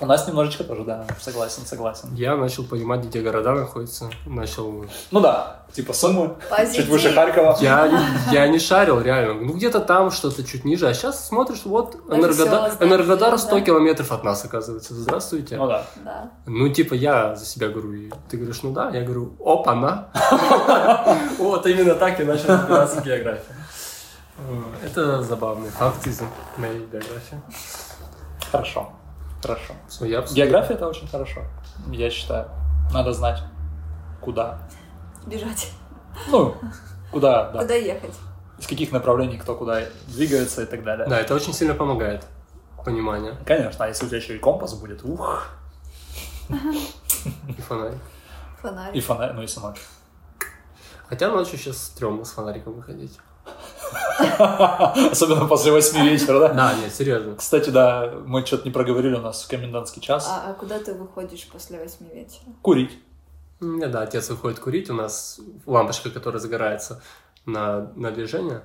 Speaker 1: У нас немножечко тоже, да, согласен, согласен.
Speaker 3: Я начал понимать, где города находятся. Начал...
Speaker 1: Ну да, типа Сумы,
Speaker 2: Позитив.
Speaker 1: чуть выше Харькова.
Speaker 3: Я, я не шарил, реально. Ну, где-то там что-то чуть ниже. А сейчас смотришь, вот Энергодар, Энергодар 100
Speaker 2: да.
Speaker 3: километров от нас, оказывается. Здравствуйте.
Speaker 1: Ну да.
Speaker 2: Да.
Speaker 3: Ну, типа, я за себя говорю, и ты говоришь, ну да, я говорю, опа-на. Вот именно так я начал разбираться в географии. Э, Это забавный факт из моей биографии.
Speaker 1: Хорошо. Хорошо.
Speaker 3: Я абсолютно-
Speaker 1: География это очень хорошо, я считаю. Надо знать, куда.
Speaker 2: Бежать.
Speaker 1: Ну, куда, да.
Speaker 2: Куда ехать?
Speaker 1: Из каких направлений кто куда двигается и так далее.
Speaker 3: Да, это очень сильно помогает. Понимание.
Speaker 1: Конечно, а если у тебя еще и компас будет, ух,
Speaker 3: И фонарик.
Speaker 2: Фонарик.
Speaker 1: и фонарь, ну и сама.
Speaker 3: Хотя ночью сейчас стрёмно с фонариком выходить.
Speaker 1: Особенно после восьми вечера, да?
Speaker 3: Да, нет, серьезно.
Speaker 1: Кстати, да, мы что-то не проговорили у нас комендантский час.
Speaker 2: А, а куда ты выходишь после восьми вечера?
Speaker 1: Курить.
Speaker 3: Меня, да, отец выходит курить, у нас лампочка, которая загорается на, на движение.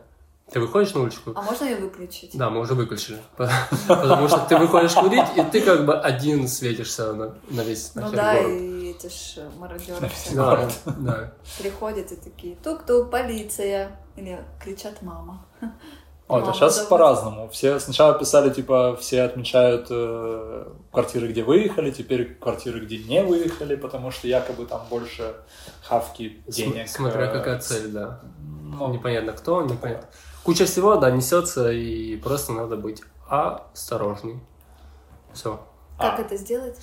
Speaker 3: Ты выходишь на уличку?
Speaker 2: А можно ее выключить?
Speaker 3: Да, мы уже выключили. Потому что ты выходишь курить, и ты как бы один светишься на, на весь
Speaker 2: Ну
Speaker 3: нахер
Speaker 2: да,
Speaker 3: город.
Speaker 2: и эти ж мародеры все
Speaker 3: Да, да.
Speaker 2: приходят и такие тук-тук, полиция. Или кричат мама.
Speaker 1: Ой, это
Speaker 2: Мама
Speaker 1: сейчас
Speaker 2: зовут.
Speaker 1: по-разному. Все сначала писали, типа, все отмечают э, квартиры, где выехали, теперь квартиры, где не выехали, потому что якобы там больше хавки денег.
Speaker 3: Смотря
Speaker 1: э,
Speaker 3: какая цель, да.
Speaker 1: Ну,
Speaker 3: Непонятно кто, непонятно. Куча всего, да, несется, и просто надо быть осторожней. Все.
Speaker 2: Как
Speaker 1: А.
Speaker 2: это сделать?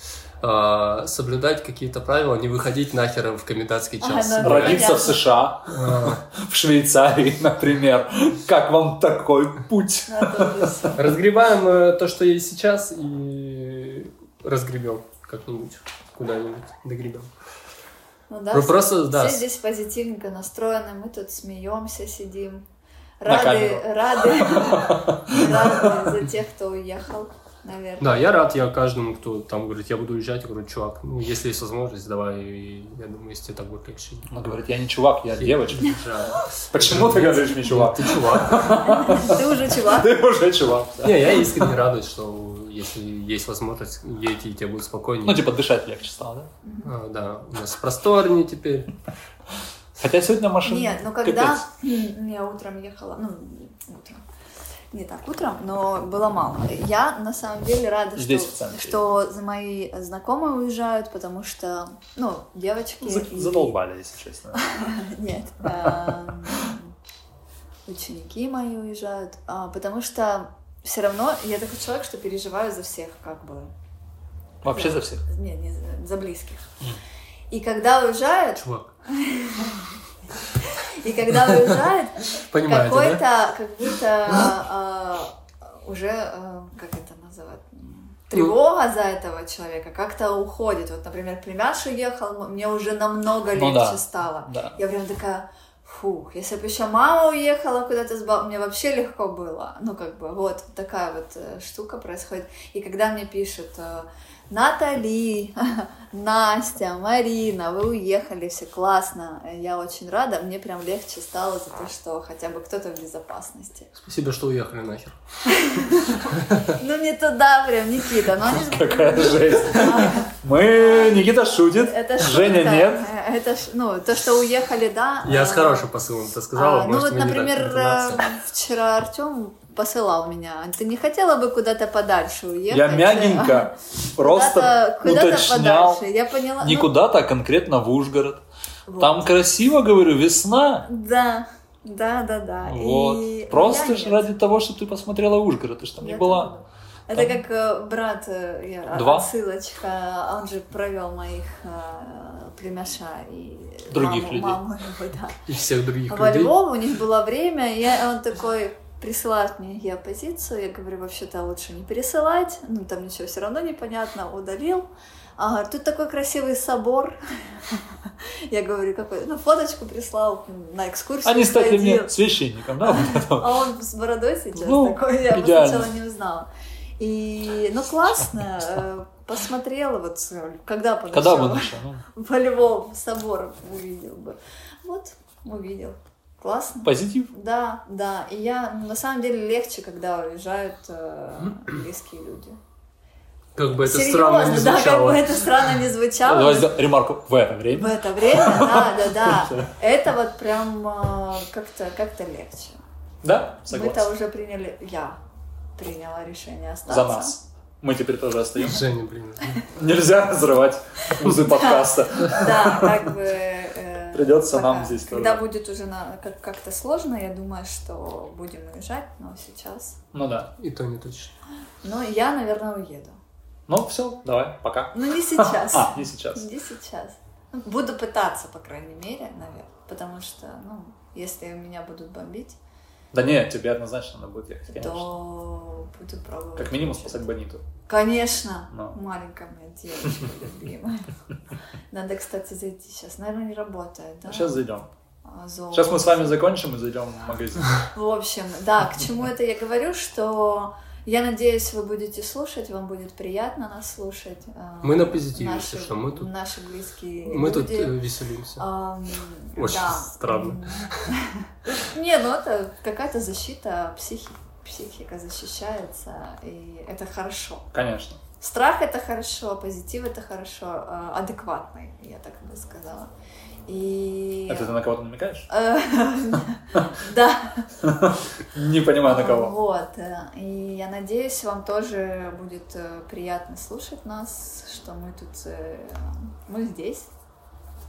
Speaker 3: соблюдать какие-то правила, не выходить нахер в комендантский
Speaker 2: А,
Speaker 3: час.
Speaker 2: да.
Speaker 3: гулять.
Speaker 1: Родиться в США,
Speaker 3: А,
Speaker 1: в Швейцарии, например. Как вам такой путь?
Speaker 2: Надо ужас.
Speaker 3: Разгребаем э, то, что есть сейчас, и разгребем как-нибудь куда-нибудь, догребем.
Speaker 2: Ну да,
Speaker 3: Ну,
Speaker 2: все-
Speaker 3: просто, да,
Speaker 2: все здесь позитивненько настроены, мы тут смеемся, сидим. Рады, рады, рады за тех, кто уехал, наверное.
Speaker 3: Да, я рад, я каждому, кто там говорит, я буду уезжать, я говорю, чувак, ну, если есть возможность, давай, и я думаю, если тебе так будет легче.
Speaker 1: Он говорит, я не чувак, я девочка. Почему ты говоришь мне чувак?
Speaker 3: Ты чувак.
Speaker 2: Ты уже чувак.
Speaker 1: Ты уже чувак.
Speaker 3: Не, я искренне радуюсь, что если есть возможность, едете, и тебе будет спокойнее.
Speaker 1: Ну, типа, дышать легче стало, да?
Speaker 3: А, да, у нас просторнее теперь.
Speaker 1: Хотя сегодня машина...
Speaker 2: Нет, ну когда я утром ехала, ну, утром, не так утром, но было мало. Я на самом деле рада,
Speaker 1: Здесь,
Speaker 2: что, что за мои знакомые уезжают, потому что, ну, девочки...
Speaker 1: За-
Speaker 2: и-
Speaker 1: Задолбали, если честно.
Speaker 2: Нет. эм, ученики мои уезжают, а, потому что все равно я такой человек, что переживаю за всех, как бы.
Speaker 1: Вообще
Speaker 2: Да.
Speaker 1: за всех.
Speaker 2: Не, не за, близких. И когда уезжают,
Speaker 3: Чувак,
Speaker 2: и когда
Speaker 3: да?
Speaker 2: какой-то, как будто а, уже, а, как это называть, м, тревога за этого человека как-то уходит. Вот, например, племяш уехал, мне уже намного
Speaker 1: Ну
Speaker 2: легче
Speaker 1: да.
Speaker 2: стало.
Speaker 1: Да.
Speaker 2: Я прям такая, фух, если бы еще мама уехала куда-то с баб- мне вообще легко было. Ну, как бы, вот такая вот э, штука происходит. И когда мне пишут, э, Натали, Настя, Марина, вы уехали, все классно, я очень рада, мне прям легче стало за то, что хотя бы кто-то в безопасности.
Speaker 3: Спасибо, что уехали нахер.
Speaker 2: Ну, не туда прям, Никита, ну
Speaker 1: Какая жесть. Мы... Никита шутит. Женя нет.
Speaker 2: Э, Это, ж- ну, то, что уехали, да.
Speaker 3: Я
Speaker 2: э,
Speaker 3: с хорошим посылом это сказала,
Speaker 2: ну вот, например, э, вчера Артем посылал меня. Ты не хотела бы куда-то подальше уехать?
Speaker 1: Я мягенько просто
Speaker 2: Куда-то, куда-то
Speaker 1: уточнял.
Speaker 2: подальше. Я поняла.
Speaker 1: Не
Speaker 2: ну,
Speaker 1: куда-то, а конкретно в Ужгород.
Speaker 2: вот.
Speaker 1: Там красиво, говорю, весна.
Speaker 2: Да, да, да, да.
Speaker 1: Вот.
Speaker 2: И
Speaker 1: Просто ж ради того, что ты посмотрела Ужгород, ты же там не
Speaker 2: Я
Speaker 1: была.
Speaker 2: там была. Это как э, брат, э, я-
Speaker 1: Два?
Speaker 2: отсылочка, он же провел моих э, племяша и
Speaker 1: Других
Speaker 2: маму,
Speaker 1: людей.
Speaker 2: маму его, да.
Speaker 3: И всех других
Speaker 2: Во
Speaker 3: людей.
Speaker 2: Львов у них было время, и я, он такой присылает мне геопозицию, я говорю, вообще-то лучше не пересылать, ну там ничего все равно непонятно, удалил. А тут такой красивый собор. Я говорю, какой? Ну, фоточку прислал, на экскурсию
Speaker 1: Они стали мне священником, да?
Speaker 2: А он с бородой сейчас
Speaker 1: Ну,
Speaker 2: такой, я
Speaker 1: идеально.
Speaker 2: сначала не узнала. И, ну, классно, э, посмотрела вот, когда бы
Speaker 1: Когда бы
Speaker 2: По Львову собор увидел бы. Вот, увидел. Классно.
Speaker 1: Позитив.
Speaker 2: Да, да. И я, ну, на самом деле, легче, когда уезжают э, близкие люди.
Speaker 3: Как бы это
Speaker 2: Серьезно,
Speaker 3: странно не
Speaker 2: да, как
Speaker 3: звучало.
Speaker 2: бы это странно не звучало.
Speaker 1: Давай сделаем ремарку в это
Speaker 2: В
Speaker 1: время.
Speaker 2: это время, да, да, да. Это вот прям э, как-то как как-то легче.
Speaker 1: Да,
Speaker 2: Мы-то
Speaker 1: согласен.
Speaker 2: уже приняли, я приняла решение остаться.
Speaker 1: За нас. Мы теперь тоже остаемся.
Speaker 3: Женя, блин.
Speaker 1: Нельзя разрывать узы подкаста.
Speaker 2: Да, как бы...
Speaker 1: Придется
Speaker 2: пока.
Speaker 1: нам здесь
Speaker 2: Когда
Speaker 1: тоже.
Speaker 2: будет уже на, как- как-то сложно, я думаю, что будем уезжать, но сейчас...
Speaker 1: Ну да.
Speaker 3: И то не точно.
Speaker 2: Но я, наверное, уеду.
Speaker 1: Ну все, давай, пока.
Speaker 2: Ну, не сейчас.
Speaker 1: А, не сейчас.
Speaker 2: Не сейчас. Ну, Буду пытаться, по крайней мере, наверное. Потому что, ну, если меня будут бомбить,
Speaker 1: Да нет, тебе однозначно надо будет ехать, конечно.
Speaker 2: то буду пробовать.
Speaker 1: Как минимум спасать Бониту.
Speaker 2: Конечно,
Speaker 1: Ну.
Speaker 2: маленькая моя девочка любимая. Надо, кстати, зайти сейчас. Наверное, не работает, да?
Speaker 1: Сейчас зайдем.
Speaker 2: А, золото.
Speaker 1: Сейчас мы с вами закончим и зайдем в магазин.
Speaker 2: В общем, да, к чему это я говорю, что я надеюсь, вы будете слушать, вам будет приятно нас слушать. а,
Speaker 3: Мы на позитиве,
Speaker 2: наши,
Speaker 3: если что, мы тут-
Speaker 2: Наши близкие
Speaker 3: Мы тут
Speaker 2: люди.
Speaker 3: э, веселимся.
Speaker 2: Ам,
Speaker 3: Очень
Speaker 2: да.
Speaker 3: странно.
Speaker 2: Не, ну это какая-то защита, психи, психика защищается, и это хорошо.
Speaker 1: Конечно.
Speaker 2: Страх это хорошо, позитив это хорошо, а, адекватный, я так бы сказала. И...
Speaker 1: Это ты на кого-то намекаешь?
Speaker 2: Э, Да.
Speaker 1: Не понимаю, на кого.
Speaker 2: Вот. э, И я надеюсь, вам тоже будет э, приятно слушать нас, что мы тут, э, мы здесь.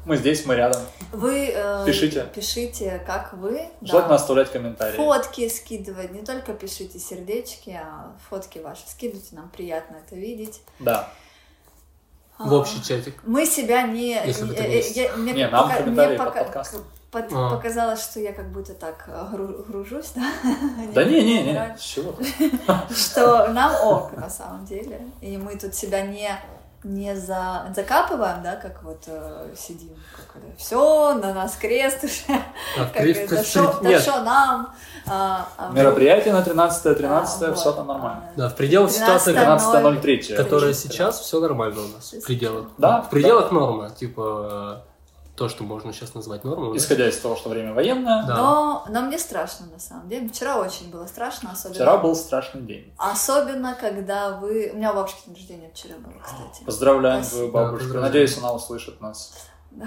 Speaker 1: Мы здесь, мы рядом.
Speaker 2: Вы э,
Speaker 1: Пишите.
Speaker 2: пишите, как вы. да.
Speaker 1: Желательно оставлять комментарии.
Speaker 2: Фотки скидывать, не только пишите сердечки, а фотки ваши скидывайте, нам приятно это видеть.
Speaker 1: Да.
Speaker 3: В
Speaker 2: А,
Speaker 3: общий чатик.
Speaker 2: Мы себя не...
Speaker 3: Если
Speaker 2: э,
Speaker 3: есть.
Speaker 2: я- мне
Speaker 1: Не, нам
Speaker 2: пока-
Speaker 1: комментарии
Speaker 2: мне
Speaker 1: под
Speaker 2: пока-
Speaker 1: подкастом.
Speaker 2: под-
Speaker 3: А.
Speaker 2: Показалось, что я как будто так э, гру- гружусь, да?
Speaker 1: Да не, не, не, чего ты?
Speaker 2: Что нам ок, на самом деле. И мы тут себя не не за, закапываем, да, как вот э, сидим, как все, на нас крест уже,
Speaker 3: А,
Speaker 2: как
Speaker 3: при-
Speaker 2: это, да да шо нам. а, а
Speaker 1: Мероприятие на 13
Speaker 2: а,
Speaker 1: 13
Speaker 2: вот,
Speaker 1: все там нормально.
Speaker 2: а,
Speaker 3: да, в пределах
Speaker 2: 13
Speaker 3: ситуации,
Speaker 2: 13
Speaker 1: 13.03.
Speaker 3: которая сейчас, все нормально у нас. В пределах.
Speaker 1: Да,
Speaker 3: В пределах нормы. Типа, э, то, что можно сейчас назвать нормой.
Speaker 1: Исходя из того, что время военное,
Speaker 3: Да.
Speaker 2: Но, но мне страшно, на самом деле. Вчера очень было страшно, особенно...
Speaker 1: вчера был страшный день.
Speaker 2: Особенно, когда вы... У меня у бабушки день рождения вчера было, кстати.
Speaker 1: Поздравляем
Speaker 2: Спасибо.
Speaker 1: твою
Speaker 3: Да,
Speaker 1: бабушку.
Speaker 3: поздравляем.
Speaker 1: Надеюсь, она услышит нас.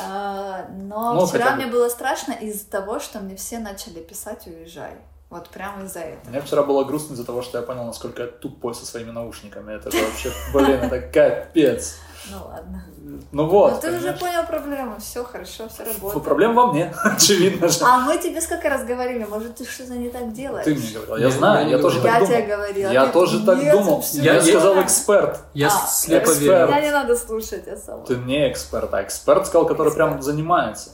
Speaker 2: А, Но
Speaker 1: Ну,
Speaker 2: вчера мне было страшно из-за того, что мне все начали писать «Уезжай». Вот прямо из-за этого.
Speaker 1: Мне вчера было грустно из-за того, что я понял, насколько я тупой со своими наушниками. Это же вообще, блин, это капец.
Speaker 2: Ну ладно.
Speaker 1: Ну вот.
Speaker 2: Но ты уже понял проблему. Все хорошо, все работает.
Speaker 1: Проблема во мне, очевидно же.
Speaker 2: А мы тебе сколько раз говорили, может, ты что-то не так делаешь?
Speaker 1: Ты мне говорил.
Speaker 3: Я-
Speaker 1: знаю,
Speaker 3: я
Speaker 1: тоже
Speaker 3: говорил.
Speaker 1: так
Speaker 2: Я тебе
Speaker 1: думал.
Speaker 2: говорила.
Speaker 1: Я тоже так думал. Я сказал эксперт.
Speaker 3: Я слепо
Speaker 1: эксперт.
Speaker 3: верю.
Speaker 2: Меня не надо слушать, я сама.
Speaker 1: Ты не эксперт, а эксперт сказал, который прям занимается.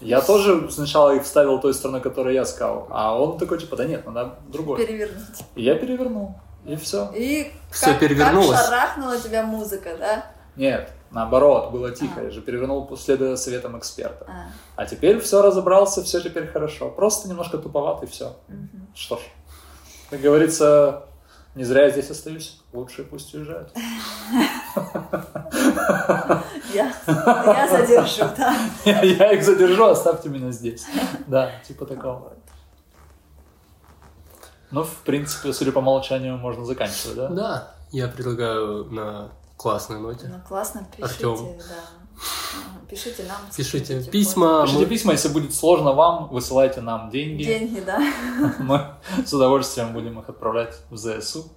Speaker 1: Я тоже сначала их вставил той стороной, которую я сказал. А он такой, типа, да нет, надо другой.
Speaker 2: Перевернуть.
Speaker 1: И я перевернул. И все.
Speaker 2: И
Speaker 3: Всё
Speaker 2: как,
Speaker 3: перевернулось.
Speaker 2: как шарахнула тебя музыка, да?
Speaker 1: Нет, наоборот, было тихо.
Speaker 2: А.
Speaker 1: Я же перевернул, следуя советам эксперта.
Speaker 2: А,
Speaker 1: А теперь все разобрался, все теперь хорошо. Просто немножко туповато и все.
Speaker 2: мгм.
Speaker 1: Что ж, как говорится, не зря я здесь остаюсь. Лучше пусть уезжают.
Speaker 2: Я, я задержу, да.
Speaker 1: Я я их задержу, оставьте меня здесь. Да, типа такого. Ну, в принципе, судя по молчанию, можно заканчивать, да?
Speaker 3: Да, я предлагаю на классной ноте.
Speaker 2: Ну, классно, пишите,
Speaker 3: Артём.
Speaker 2: да. Пишите нам.
Speaker 3: Пишите письма.
Speaker 1: Пишите
Speaker 3: мы-
Speaker 1: письма, если будет сложно вам, высылайте нам деньги.
Speaker 2: Деньги, да.
Speaker 1: Мы с удовольствием будем их отправлять в ЗСУ.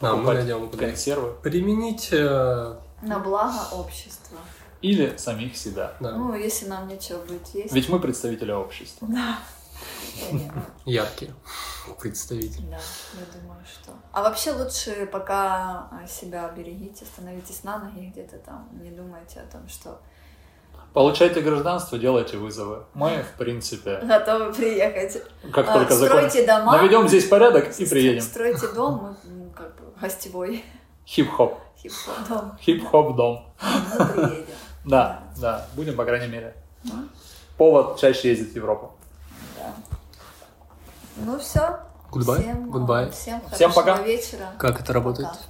Speaker 3: Да, мы
Speaker 1: покупать
Speaker 3: найдем
Speaker 1: консервы.
Speaker 3: применить. э,
Speaker 2: На благо общества.
Speaker 1: Или самих себя.
Speaker 3: да,
Speaker 2: Ну, если нам нечего будет есть.
Speaker 1: Ведь мы представители общества.
Speaker 2: Да.
Speaker 3: Яркие представители.
Speaker 2: Да, я думаю, что. А вообще лучше пока а, себя берегите, становитесь на ноги где-то там, не думайте о том, что
Speaker 1: Получайте гражданство, делайте вызовы. Мы, в принципе,
Speaker 2: готовы приехать.
Speaker 1: как
Speaker 2: А,
Speaker 1: только закон...
Speaker 2: Стройте дома.
Speaker 1: Наведем здесь порядок и приедем.
Speaker 2: Стройте дом, мы м, как бы гостевой
Speaker 1: Хип-хоп.
Speaker 2: хип-хоп дом.
Speaker 1: Хип-хоп дом.
Speaker 2: Мы приедем.
Speaker 1: Да, да, будем, по крайней мере.
Speaker 2: Ну,
Speaker 1: Повод чаще ездить в Европу.
Speaker 2: Ну все.
Speaker 3: Goodbye.
Speaker 2: Всем,
Speaker 3: Goodbye.
Speaker 2: Всем,
Speaker 1: Всем
Speaker 2: хорошего
Speaker 1: пока.
Speaker 2: вечера.
Speaker 3: Как это работает?
Speaker 2: Пока.